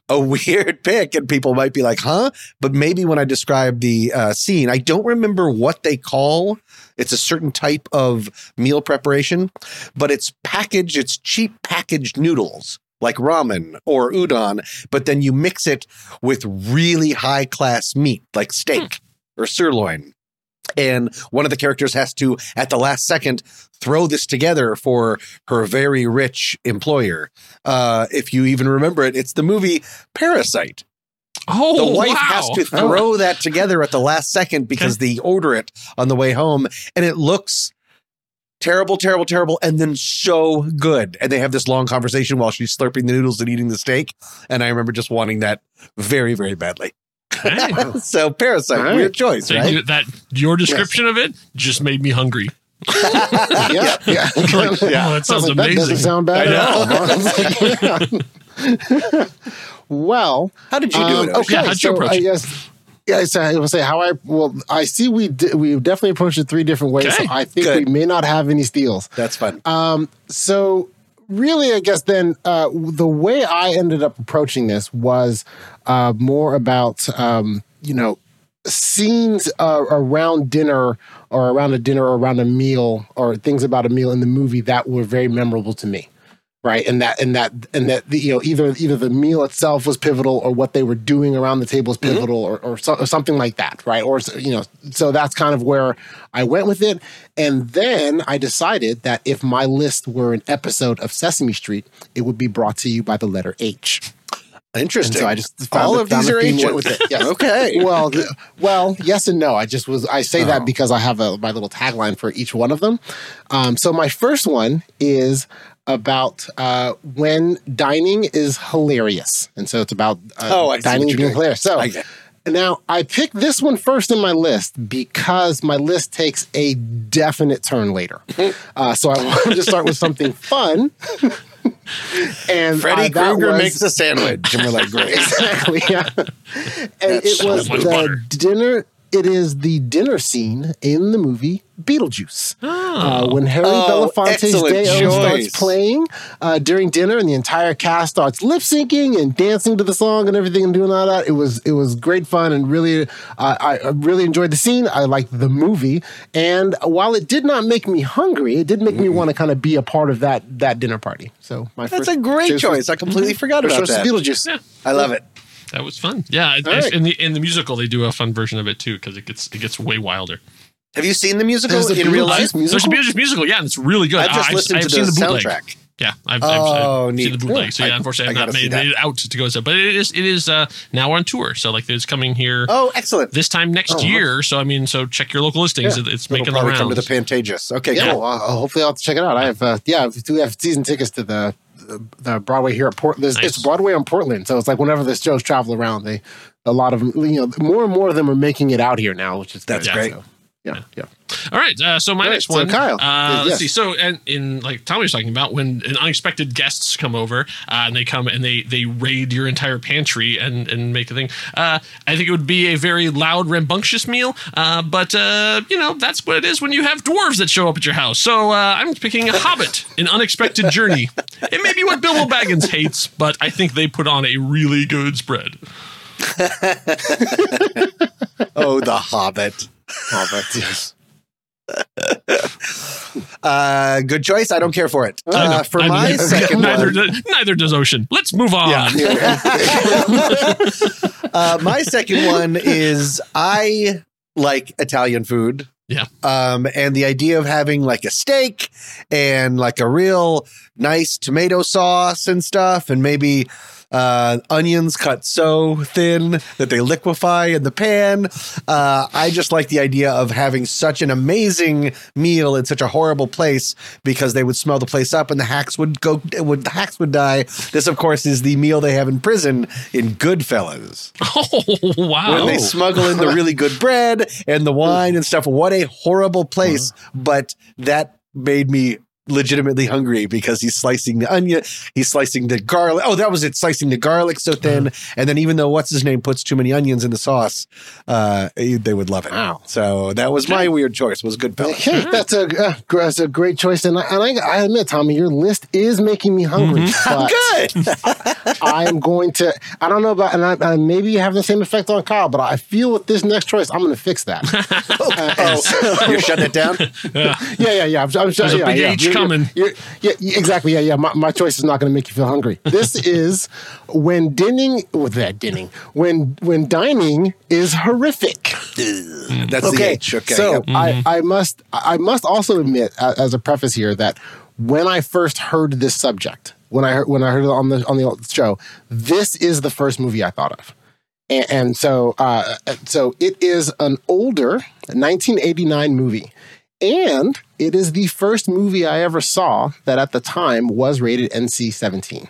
a (laughs) weird pick, and people might be like, "Huh?" But maybe when I describe the uh, scene, I don't remember what they call. It's a certain type of meal preparation, but it's packaged. It's cheap packaged noodles like ramen or udon, but then you mix it with really high class meat like steak or sirloin. And one of the characters has to, at the last second, throw this together for her very rich employer. Uh, if you even remember it, it's the movie Parasite. Oh, the wife wow. has to throw that together at the last second because they order it on the way home, and it looks terrible, terrible, terrible, and then so good. And they have this long conversation while she's slurping the noodles and eating the steak. And I remember just wanting that very, very badly. (laughs) so Parasite, All right. weird choice, So right? you- that your description of it just made me hungry. yeah, yeah. (laughs) Like, oh, that sounds That amazing. doesn't sound bad I at all. know. (laughs) well, how did you do um, it? Okay, Yeah, how'd you so approach I guess yeah, so I will say how I well I see we di- we definitely approached it three different ways. So I think good. we may not have any steals. That's fun. Um, so really, I guess then uh, the way I ended up approaching this was uh, more about um, you know scenes uh, around dinner or around a dinner or around a meal or things about a meal in the movie that were very memorable to me right and that and that and that the, you know either either the meal itself was pivotal or what they were doing around the table was pivotal or, or, so, or something like that right or you know so that's kind of where i went with it and then i decided that if my list were an episode of sesame street it would be brought to you by the letter h Interesting. and so I just found All of these are ancient. with it. (laughs) Yes. Okay. Well, well, yes and no. I just was. I say Oh. that because I have a my little tagline for each one of them. Um, so my first one is about uh, when dining is hilarious, and so it's about uh, Oh, I dining being doing. hilarious. So. I Now, I picked this one first in my list because my list takes a definite turn later. (laughs) Uh, so I wanted to start with something fun. (laughs) and Freddy uh, Krueger makes a sandwich. And we're like, great. (laughs) exactly. Yeah. And That's it was the butter. dinner. It is the dinner scene in the movie Beetlejuice. (gasps) Uh, when Harry Oh, Belafonte's Day starts playing uh, during dinner, and the entire cast starts lip syncing and dancing to the song and everything, and doing all that. It was it was great fun, and really, uh, I I really enjoyed the scene. I liked the movie, and while it did not make me hungry, it did make me want to kind of be a part of that that dinner party. So my That's a great choice was- I completely forgot about that. Beetlejuice. (laughs) I love it. That was fun. Yeah, it- right. in the in the musical they do a fun version of it too because it gets it gets way wilder. Have you seen the musical There's a in real life? Beetlejuice There's a Beetlejuice musical, yeah, and it's really good. I just I've- listened I've to seen the, bootleg. soundtrack. Yeah, I've, Oh, I've, I've seen the bootleg. Cool. So yeah, I- unfortunately, I I've not gotta made, made it out to go. So, but it is it is uh, now on tour. So like it's coming here. Oh, excellent! This time next Oh, year. So I mean, so check your local listings. Yeah. It- It's It'll making the probably come to rounds. the Pantages. Okay, Yeah, cool. uh, hopefully I'll have to check it out. I have, uh, yeah, we have season tickets to the the, Broadway here at Portland. Nice. It's Broadway on Portland, so it's like whenever the shows travel around, they a lot of them, you know, more and more of them are making it out here now, which is That's good. great. So, yeah, yeah. All right. Uh, so my All right, next so one, Kyle, Uh, yes. let's see. So, and in like Tommy was talking about, when an unexpected guests come over uh, and they come and they they raid your entire pantry and and make a thing. Uh, I think it would be a very loud, rambunctious meal. Uh, but uh, you know that's what it is when you have dwarves that show up at your house. So uh, I'm picking a Hobbit, an unexpected journey. It may be what Bilbo Baggins hates, but I think they put on a really good spread. (laughs) Oh, the Hobbit. Hobbit, (laughs) yes. (laughs) Uh, good choice. I don't care for it. Uh, for I my (laughs) second neither, one, does, neither does Ocean. Let's move on. uh, my second one is I like Italian food. Yeah. Um, and the idea of having like a steak and like a real nice tomato sauce and stuff, and maybe uh, onions cut so thin that they liquefy in the pan. Uh, I just like the idea of having such an amazing meal in such a horrible place because they would smell the place up and the hacks would go, would the hacks would die. This, of course, is the meal they have in prison in Goodfellas (laughs) Oh wow! when they smuggle in the really good bread and the wine and stuff. What a horrible place. But that made me legitimately hungry because he's slicing the onion, he's slicing the garlic. Oh, that was it, slicing the garlic so thin. And then even though what's his name puts too many onions in the sauce, uh, they would love it. Wow. So that was my weird choice. Was good fellas. (laughs) Okay, that's a uh, gr- that's a great choice, and I, and I, I admit, Tommy, your list is making me hungry. (laughs) But Good. (laughs) I'm going to. I don't know about, and I, I maybe you have the same effect on Kyle, but I feel with this next choice, I'm going to fix that. oh, you're shutting it down. yeah, yeah, yeah. I'm, I'm sure, There's a yeah, big yeah. H You're- you're- yeah, yeah, exactly. Yeah, yeah. My, my choice is not going to make you feel hungry. This (laughs) is when dining with that dining when when dining is horrific. That's the H. Okay. So yep. I, I must I must also admit as a preface here that when I first heard this subject, when I heard when I heard it on the on the show, this is the first movie I thought of. And, and so uh, so it is an older 1989 movie. And it is the first movie I ever saw that at the time was rated NC 17.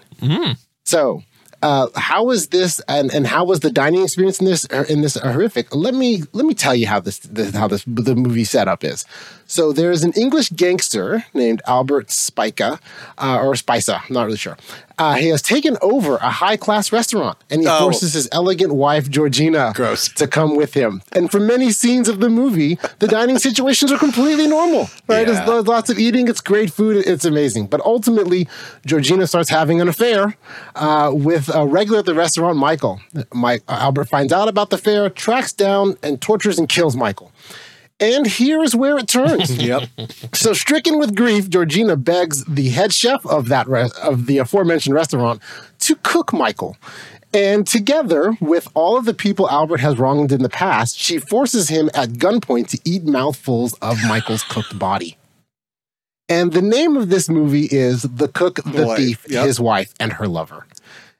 So, uh, how was this, and, and how was the dining experience in this in this horrific? Let me let me tell you how this, this how this the movie setup is. So there is an English gangster named Albert Spica, uh, or Spicer, I'm not really sure. Uh, he has taken over a high class restaurant, and he Oh. forces his elegant wife Georgina Gross. to come with him. And for many scenes of the movie, the dining (laughs) situations are completely normal. Right? Yeah. There's lo- lots of eating. It's great food. It's amazing. But ultimately, Georgina starts having an affair uh, with a regular at the restaurant, Michael. Mike Albert finds out about the affair, tracks down and tortures and kills Michael. And here is where it turns. (laughs) Yep. So, stricken with grief, Georgina begs the head chef of that of the aforementioned restaurant to cook Michael. And together with all of the people Albert has wronged in the past, she forces him at gunpoint to eat mouthfuls of (laughs) Michael's cooked body. And the name of this movie is The Cook, the Boy, Thief, yep. His Wife, and Her Lover.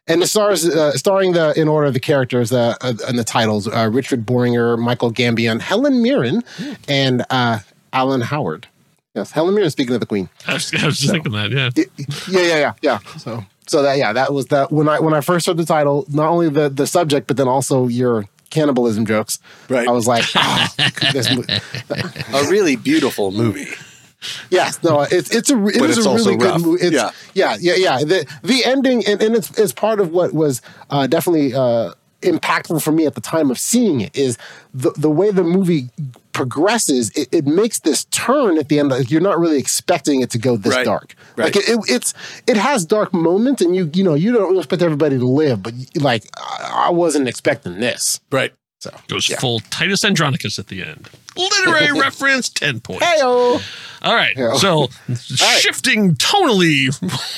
And it stars, uh, starring the in order of the characters uh, uh, and the titles: uh, Richard Bohringer, Michael Gambon, Helen Mirren, and uh, Alan Howard. Yes, Helen Mirren. Speaking of the Queen. I was, I was just thinking that. Yeah. Yeah, yeah, yeah, yeah. So, so that yeah, that was that when I when I first heard the title, not only the the subject, but then also your cannibalism jokes. Right. I was like, ah, this, (laughs) mo- A really beautiful movie. Yes, no, it's it's a it But is it's a also really good movie. It's, Yeah. yeah, yeah, yeah, yeah. The the ending and, and it's it's part of what was uh, definitely uh, impactful for me at the time of seeing it is the the way the movie progresses. It, it makes this turn at the end. Like you're not really expecting it to go this Right. dark. Right. Like it, it, it's it has dark moments, and you you know you don't expect everybody to live, but like I, I wasn't expecting this. Right. So Goes full Titus Andronicus at the end. Literary (laughs) reference, 10 points. Heyo. All right. Yeah. So (laughs) shifting tonally.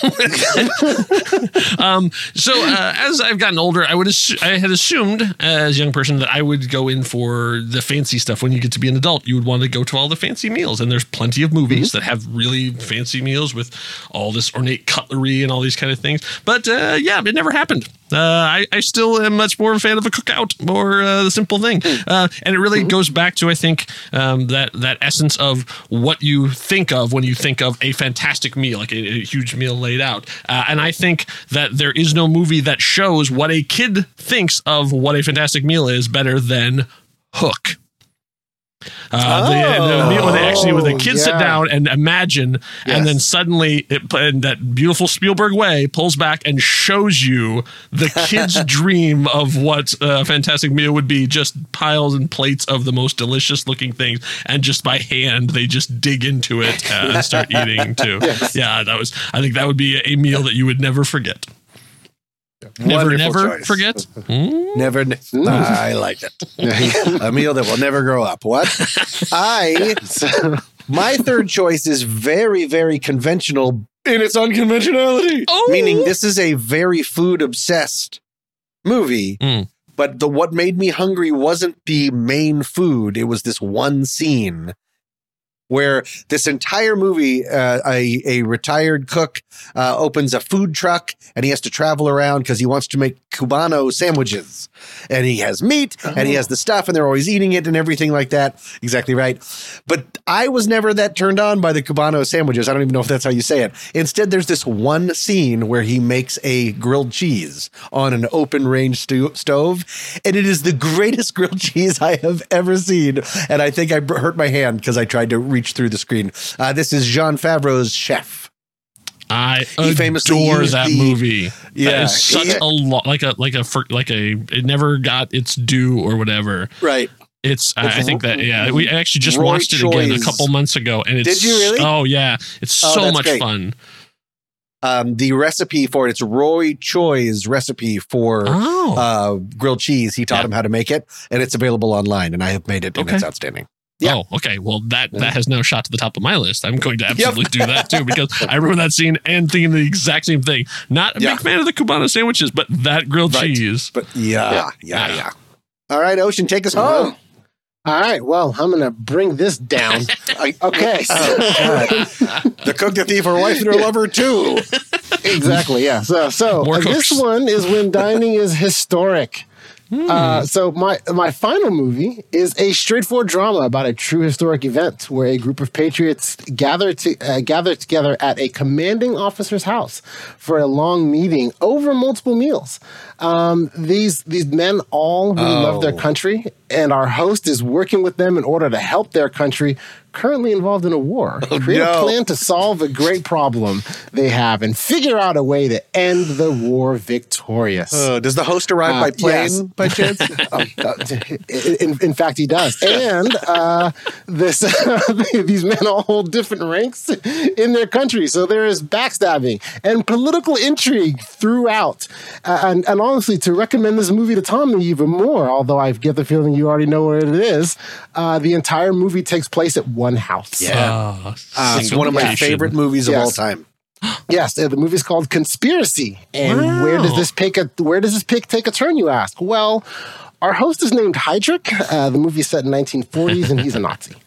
(laughs) um, so uh, as I've gotten older, I would assu- I had assumed as a young person that I would go in for the fancy stuff. When you get to be an adult, you would want to go to all the fancy meals, and there's plenty of movies that have really fancy meals with all this ornate cutlery and all these kind of things. But uh, yeah, it never happened. Uh, I, I still am much more a fan of a cookout or uh, the simple thing, uh, and it really goes back to I think um, that that essence of what you think of when you think of a fantastic meal, like a, a huge meal laid out. Uh, and I think that there is no movie that shows what a kid thinks of what a fantastic meal is better than Hook. Uh, the, the meal when they actually when the Oh, kids sit down and imagine, and then suddenly it in that beautiful Spielberg way pulls back and shows you the kid's (laughs) dream of what a fantastic meal would be: just piles and plates of the most delicious looking things, and just by hand they just dig into it uh, and start eating too. (laughs) Yes. Yeah, that was. I think that would be a meal that you would never forget. Never, Wonderful never choice. forget. (laughs) Never. ne- I like it. a meal that will never grow up. What? (laughs) I. My third choice is very, very conventional in its unconventionality. Oh. Meaning, this is a very food obsessed movie. Mm. But the what made me hungry wasn't the main food. It was this one scene where this entire movie, uh, a, a retired cook uh, opens a food truck and he has to travel around because he wants to make Cubano sandwiches. And he has meat and he has the stuff and they're always eating it and everything like that. Exactly right. But I was never that turned on by the Cubano sandwiches. I don't even know if that's how you say it. Instead, there's this one scene where he makes a grilled cheese on an open range sto- stove. And it is the greatest (laughs) grilled cheese I have ever seen. And I think I hurt my hand because I tried to reach through the screen. Uh, this is Jon Favreau's chef. I He famously adore that the- movie. Yeah. is such Yeah. a lot like a like a like a it never got its due or whatever. Right. It's, I- I think that yeah we actually just Roy watched it again a couple months ago and it's Did you really? oh yeah it's Oh, so much great. fun. Um, the recipe for it, it's Roy Choi's recipe for Oh. uh, grilled cheese. He taught him how to make it, and it's available online, and I have made it, and it's outstanding. Oh, okay. Well, that that has no shot to the top of my list. I'm going to absolutely do that too because (laughs) I remember that scene and thinking the exact same thing. Not a Yeah. big fan of the Cubano sandwiches, but that grilled Right. cheese. But yeah, yeah, yeah. All right, Ocean, take us Uh-huh. home. All right. Well, I'm gonna bring this down. (laughs) okay. (laughs) the cook, the thief, her wife, and her lover too. exactly. Yeah. So, so More uh, this cooks. one is when dining is historic. Hmm. Uh, so my my final movie is a straightforward drama about a true historic event where a group of patriots gather to uh, gather together at a commanding officer's house for a long meeting over multiple meals. Um, these these men all really love their Oh. country, and our host is working with them in order to help their country. Currently involved in a war, create a plan to solve a great problem they have and figure out a way to end the war victorious. Uh, does the host arrive Uh, by plane yes. by chance? (laughs) Um, in, in fact, he does. And uh, this (laughs) these men all hold different ranks in their country, so there is backstabbing and political intrigue throughout. Uh, and, and honestly, to recommend this movie to Tommy even more, although I get the feeling you already know what it is, uh, the entire movie takes place at one house. Yeah. Uh, Uh, it's one of my favorite location. movies of all time. (gasps) Yes, uh, the movie's called Conspiracy. And where does this pick a where does this pick take a turn, you ask? Well, our host is named Heydrich. Uh, the movie's set in 1940s and he's a Nazi. (laughs)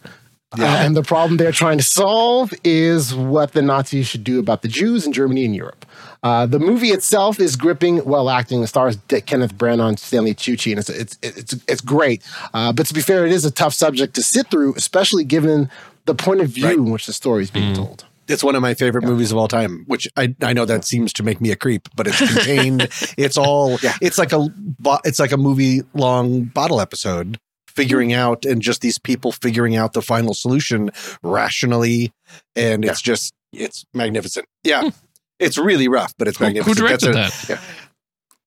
Uh, and the problem they're trying to solve is what the Nazis should do about the Jews in Germany and Europe. Uh, the movie itself is gripping, well acting. The stars D- Kenneth Branagh, Stanley Tucci, and it's it's it's it's great. Uh, but to be fair, it is a tough subject to sit through, especially given the point of view Right. in which the story is being told. It's one of my favorite movies of all time, which I, I know that seems to make me a creep, but it's contained. (laughs) it's all, yeah. it's like a, it's like a movie long bottle episode figuring out and just these people figuring out the final solution rationally. And it's just, it's magnificent. Yeah. (laughs) It's really rough, but it's Who, who directed That's a that?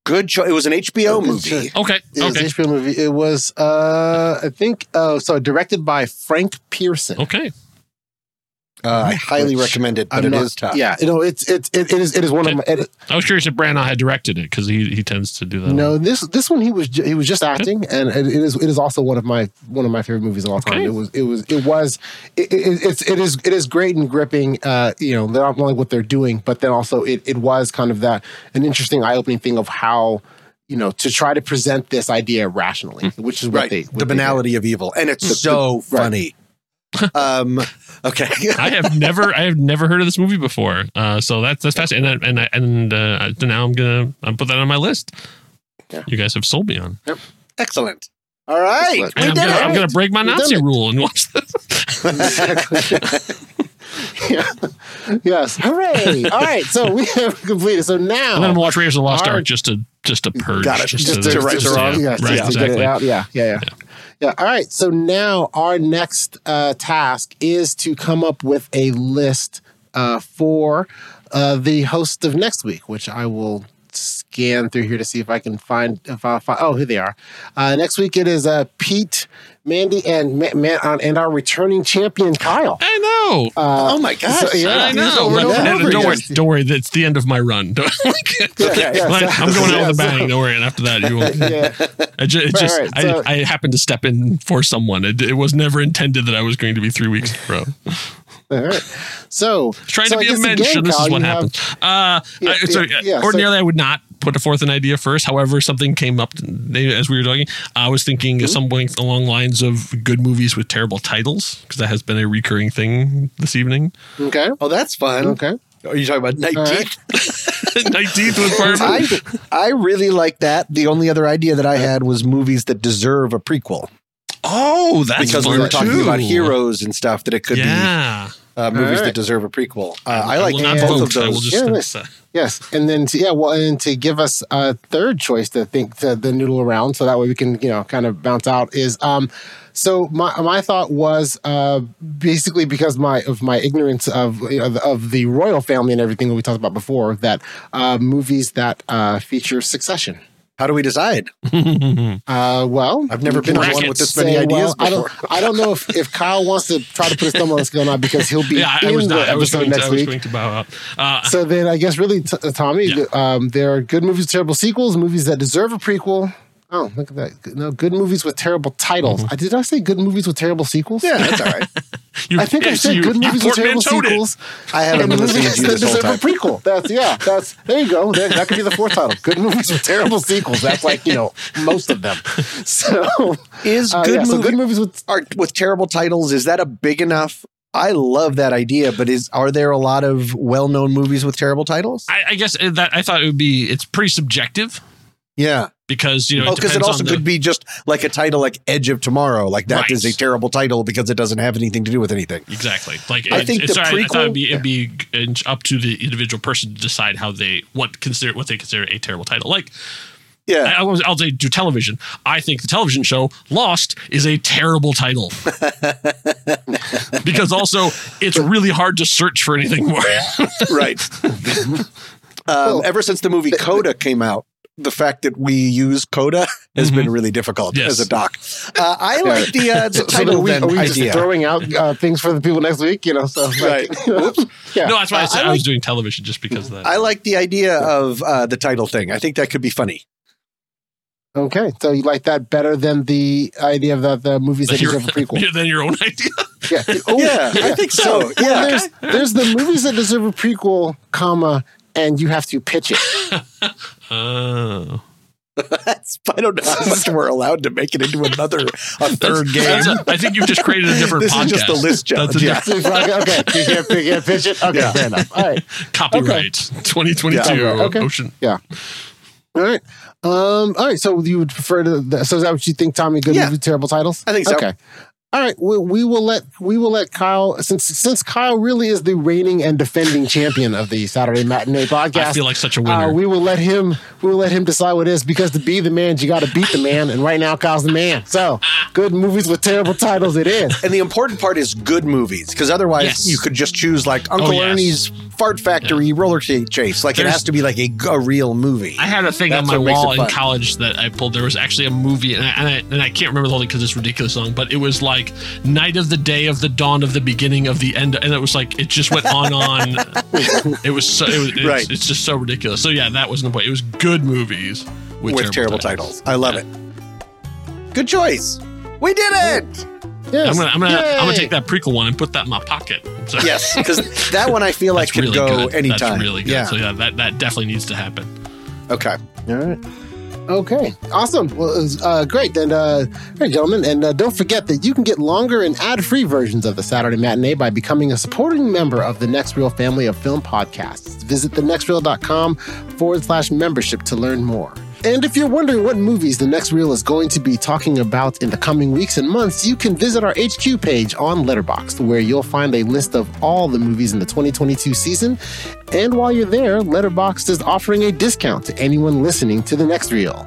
Good choice. It was an HBO movie. Okay. It was Okay. an HBO movie. It was, uh, I think, uh, so directed by Frank Pierson. Okay. Uh, I highly recommend it, but I'm it not- is tough. Yeah, you know, it's it's it, it is it is one of my. It, I was curious if Branagh had directed it because he he tends to do that. no, this this one he was he was just acting, and it, it is it is also one of my one of my favorite movies of all time. Okay. It was it was it was it, it, it's it is it is great and gripping. Uh, you know, they're not only what they're doing, but then also it it was kind of that an interesting eye opening thing of how. You know, to try to present this idea rationally, which is what right. they what the they banality of evil, and it's The- so the- right. funny. Um, okay. (laughs) I have never I have never heard of this movie before. Uh, so that's that's fascinating. And I- and I- and uh, now I'm gonna I'm put that on my list. Yeah. You guys have sold me on. Excellent. All right. Excellent. I'm, gonna. I'm gonna break my Nazi rule and watch this. (laughs) (laughs) (laughs) yeah. Yes. Hooray. (laughs) All right. So we have completed. So now. And then I'm gonna watch Raiders of the Lost Our- Ark just to just to purge. Got it. Just, Just to, to right the wrong. Yeah, Yes, right, yes, to get it exactly. out. Yeah, yeah, yeah, yeah. All right. So now our next uh, task is to come up with a list uh, for uh, the host of next week, which I will scan through here to see if I can find. If I find, oh, here they are. Uh, next week it is uh, Pete, Mandy, and Ma- Ma- and our returning champion Kyle. I know. Uh, oh my gosh. so, yeah. I know. over and But- over and don't worry. Don't worry. That's the end of my run. (laughs) Don't- Yeah, yeah, (laughs) Like, so- I'm going out yeah, with a so- bang. Don't worry. And after that, you won't. Yeah. I ju- it Right, just, right, so- I, I happened to step in for someone. It, it was never intended that I was going to be three weeks in a row. All right. So Trying so to be a guess mensch, again, and this Kyle, is what you have- happened. Uh, Yeah, I, so, yeah, yeah, so- ordinarily, I would not put forth an idea first. However, something came up as we were talking. I was thinking Mm-hmm. something along lines of good movies with terrible titles because that has been a recurring thing this evening. Okay. Oh, that's fun. Okay. Are you talking about Night All Teeth? right. (laughs) Night Teeth with Barbara. I, I really like that. The only other idea that I had was movies that deserve a prequel Oh, that's because we were talking too. about heroes and stuff that it could Yeah. be uh, movies right. that deserve a prequel. Uh, I, I like both vote. of those. I will just Yeah, uh, Yes, and then to, yeah, well, and to give us a third choice to think to the noodle around, so that way we can you know kind of bounce out is um. So my my thought was uh basically because my of my ignorance of you know, of, of the royal family and everything that we talked about before that uh movies that uh feature succession. How do we decide? (laughs) Uh, well, I've never been on one with this many say, ideas well, I don't, before. I don't know if, if Kyle wants to try to put his thumb on the scale or not because he'll be yeah, I in was the not. I was episode going to, next I was week. going to bow out. Uh, So then, I guess really, t- uh, Tommy, Yeah. um, there are good movies terrible sequels, movies that deserve a prequel. Oh, look at that! No, good movies with terrible titles. Mm-hmm. I did I say good movies with terrible sequels? Yeah, that's all right. (laughs) you, I think I said you- good you movies with terrible portmanteaued it. sequels. I haven't And been listening to you that this whole time. a prequel. That's yeah. That's there you go. There, that could be the fourth title. Good movies with terrible sequels. That's like you know most of them. (laughs) So Is uh, good, yeah, so good movies with are, with terrible titles? Is that a big enough? I love that idea, but is are there a lot of well-known movies with terrible titles? I, I guess that I thought it would be. It's pretty subjective Yeah. because you know Oh, it because it also on the- could be just like a title like Edge of Tomorrow. Like that Right. is a terrible title because it doesn't have anything to do with anything. Exactly. Like I it- think it's, the I, I it'd be, prequel- it'd be in- up to the individual person to decide how they what consider what they consider a terrible title. Like Yeah. I, will I'll say do television. I think the television show Lost is a terrible title (laughs) because also it's really hard to search for anything more. right. (laughs) um, ever since the movie Coda came out, the fact that we use Coda (laughs) has been really difficult Yes. as a doc. Uh, I like the, uh, the so, so title are we, then are we idea. just throwing out uh, things for the people next week? You know, so like, Right. (laughs) you yeah. no, that's why I Uh, said I I, was doing television just because of that. I like the idea of uh, the title thing. I think that could be funny. Okay, so you like that better than the idea of the, the movies that your, deserve a prequel? (laughs) than your own idea. Yeah, Oh, Yeah, I think so. well, Yeah. there's, there's the movies that deserve a prequel, comma, and you have to pitch it. Oh. (laughs) That's, I don't know how much we're allowed to make it into another a third game. That's a- I think you've just created a different This podcast. is just the list That's a Yeah. So it's like, okay, you can't, you can't pitch it. Okay, Yeah. fair enough. All right, copyright 2022 Yeah, okay. Ocean. yeah. All right. Um. All right. So you would prefer to? The, so is that what you think, Tommy? Good Yeah. movie, terrible titles. I think so. Okay. All right. We, we will let we will let Kyle since since Kyle really is the reigning and defending champion of the Saturday Matinee podcast. (laughs) I feel like such a winner. Uh, we will let him. We will let him decide what it is because to be the man, you got to beat the man, and right now Kyle's the man. So good movies with terrible titles. It is. And the important part is good movies, because otherwise Yes. you could just choose like Uncle Oh, yes. Ernie's Fart Factory roller ch- chase. Like it has to be like a, a real movie. I had a thing That's on my wall in college that I pulled. There was actually a movie, and I, and I, and I can't remember the whole thing because it's ridiculous song, but it was like like night of the day of the dawn of the beginning of the end, and it was like it just went on on. (laughs) it was so it was, it's, Right. it's just so ridiculous. So yeah, that wasn't the point. It was good movies with, with, terrible, titles. I love it. Good choice. We did it. I'm gonna, I'm gonna, I'm gonna take that prequel one and put that in my pocket. So- (laughs) Yes, because that one I feel (laughs) like That's could really go good. anytime. That's really good. Yeah. So yeah, that that definitely needs to happen. Okay. All right. Okay, awesome. Well, it was uh, great. And, uh, gentlemen, and uh, don't forget that you can get longer and ad-free versions of the Saturday Matinee by becoming a supporting member of the Next Reel family of film podcasts. Visit thenextreel.com forward slash membership to learn more. And if you're wondering what movies the Next Reel is going to be talking about in the coming weeks and months, you can visit our HQ page on Letterboxd, where you'll find a list of all the movies in the 2022 season. And while you're there, Letterboxd is offering a discount to anyone listening to the Next Reel.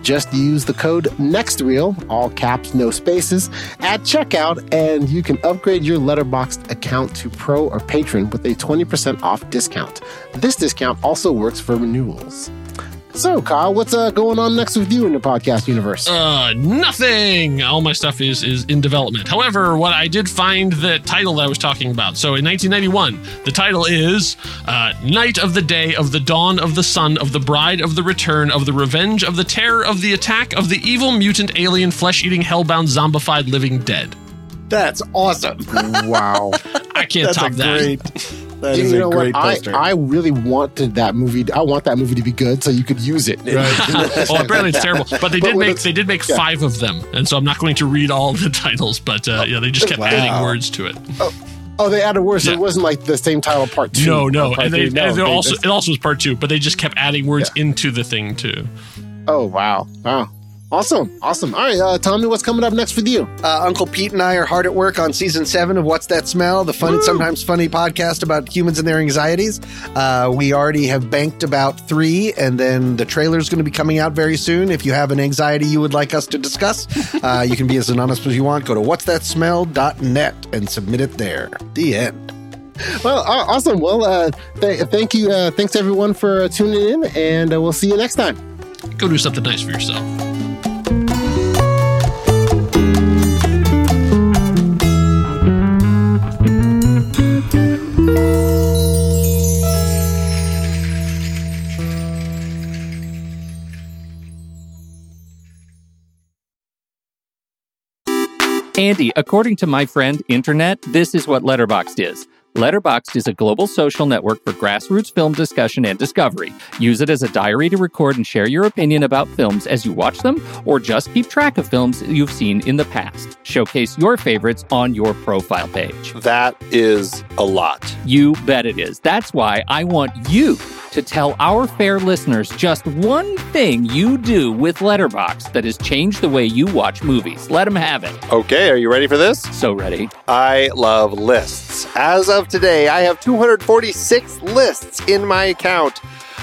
Just use the code NEXTREEL, all caps, no spaces, at checkout, and you can upgrade your Letterboxd account to Pro or Patron with a 20% off discount. This discount also works for renewals. So, Kyle, what's uh, going on next with you in the podcast universe? Uh, nothing. All my stuff is is in development. However, what I did find the title that I was talking about. So in 1991, the title is uh, "Night of the Day of the Dawn of the Sun of the Bride of the Return of the Revenge of the Terror of the Attack of the Evil Mutant Alien Flesh-Eating Hellbound Zombified Living Dead." That's awesome. wow. (laughs) I can't That's top a that. great. (laughs) That you is know a great what? I, poster. I really wanted that movie. I want that movie to be good, so you could use it. (laughs) well, apparently it's terrible, but they did when make it's- they did make yeah. five of them, and so I'm not going to read all the titles. But uh, yeah, they just kept Wow. adding words to it. Oh, they added words. So it wasn't like the same title part two. No, no, and they. No, and they they also it also was part two, but they just kept adding words into the thing too. oh, wow. Wow. Awesome. Awesome. All right, uh, tell me what's coming up next with you. Uh, Uncle Pete and I are hard at work on season seven of What's That Smell, the fun and sometimes funny podcast about humans and their anxieties. Uh, we already have banked about three, and then the trailer is going to be coming out very soon. If you have an anxiety you would like us to discuss, (laughs) uh, you can be as anonymous as you want. Go to what'sthatsmell.net and submit it there. The end. Well, awesome. Well, uh, th- thank you. Uh, thanks everyone for uh, tuning in, and uh, we'll see you next time. Go do something nice for yourself. Andy, according to my friend Internet, this is what Letterboxd is. Letterboxd is a global social network for grassroots film discussion and discovery. Use it as a diary to record and share your opinion about films as you watch them, or just keep track of films you've seen in the past. Showcase your favorites on your profile page. That is a lot. You bet it is. That's why I want you to tell our fair listeners just one thing you do with Letterboxd that has changed the way you watch movies. Let them have it. Okay, are you ready for this? So ready. I love lists. As of today, I have 246 lists in my account.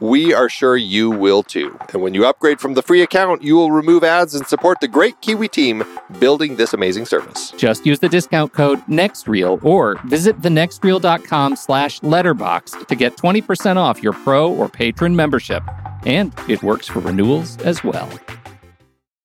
we are sure you will too. And when you upgrade from the free account, you will remove ads and support the great Kiwi team building this amazing service. Just use the discount code NEXTREEL or visit thenextreel.com slash letterboxd to get 20% off your pro or patron membership. And it works for renewals as well.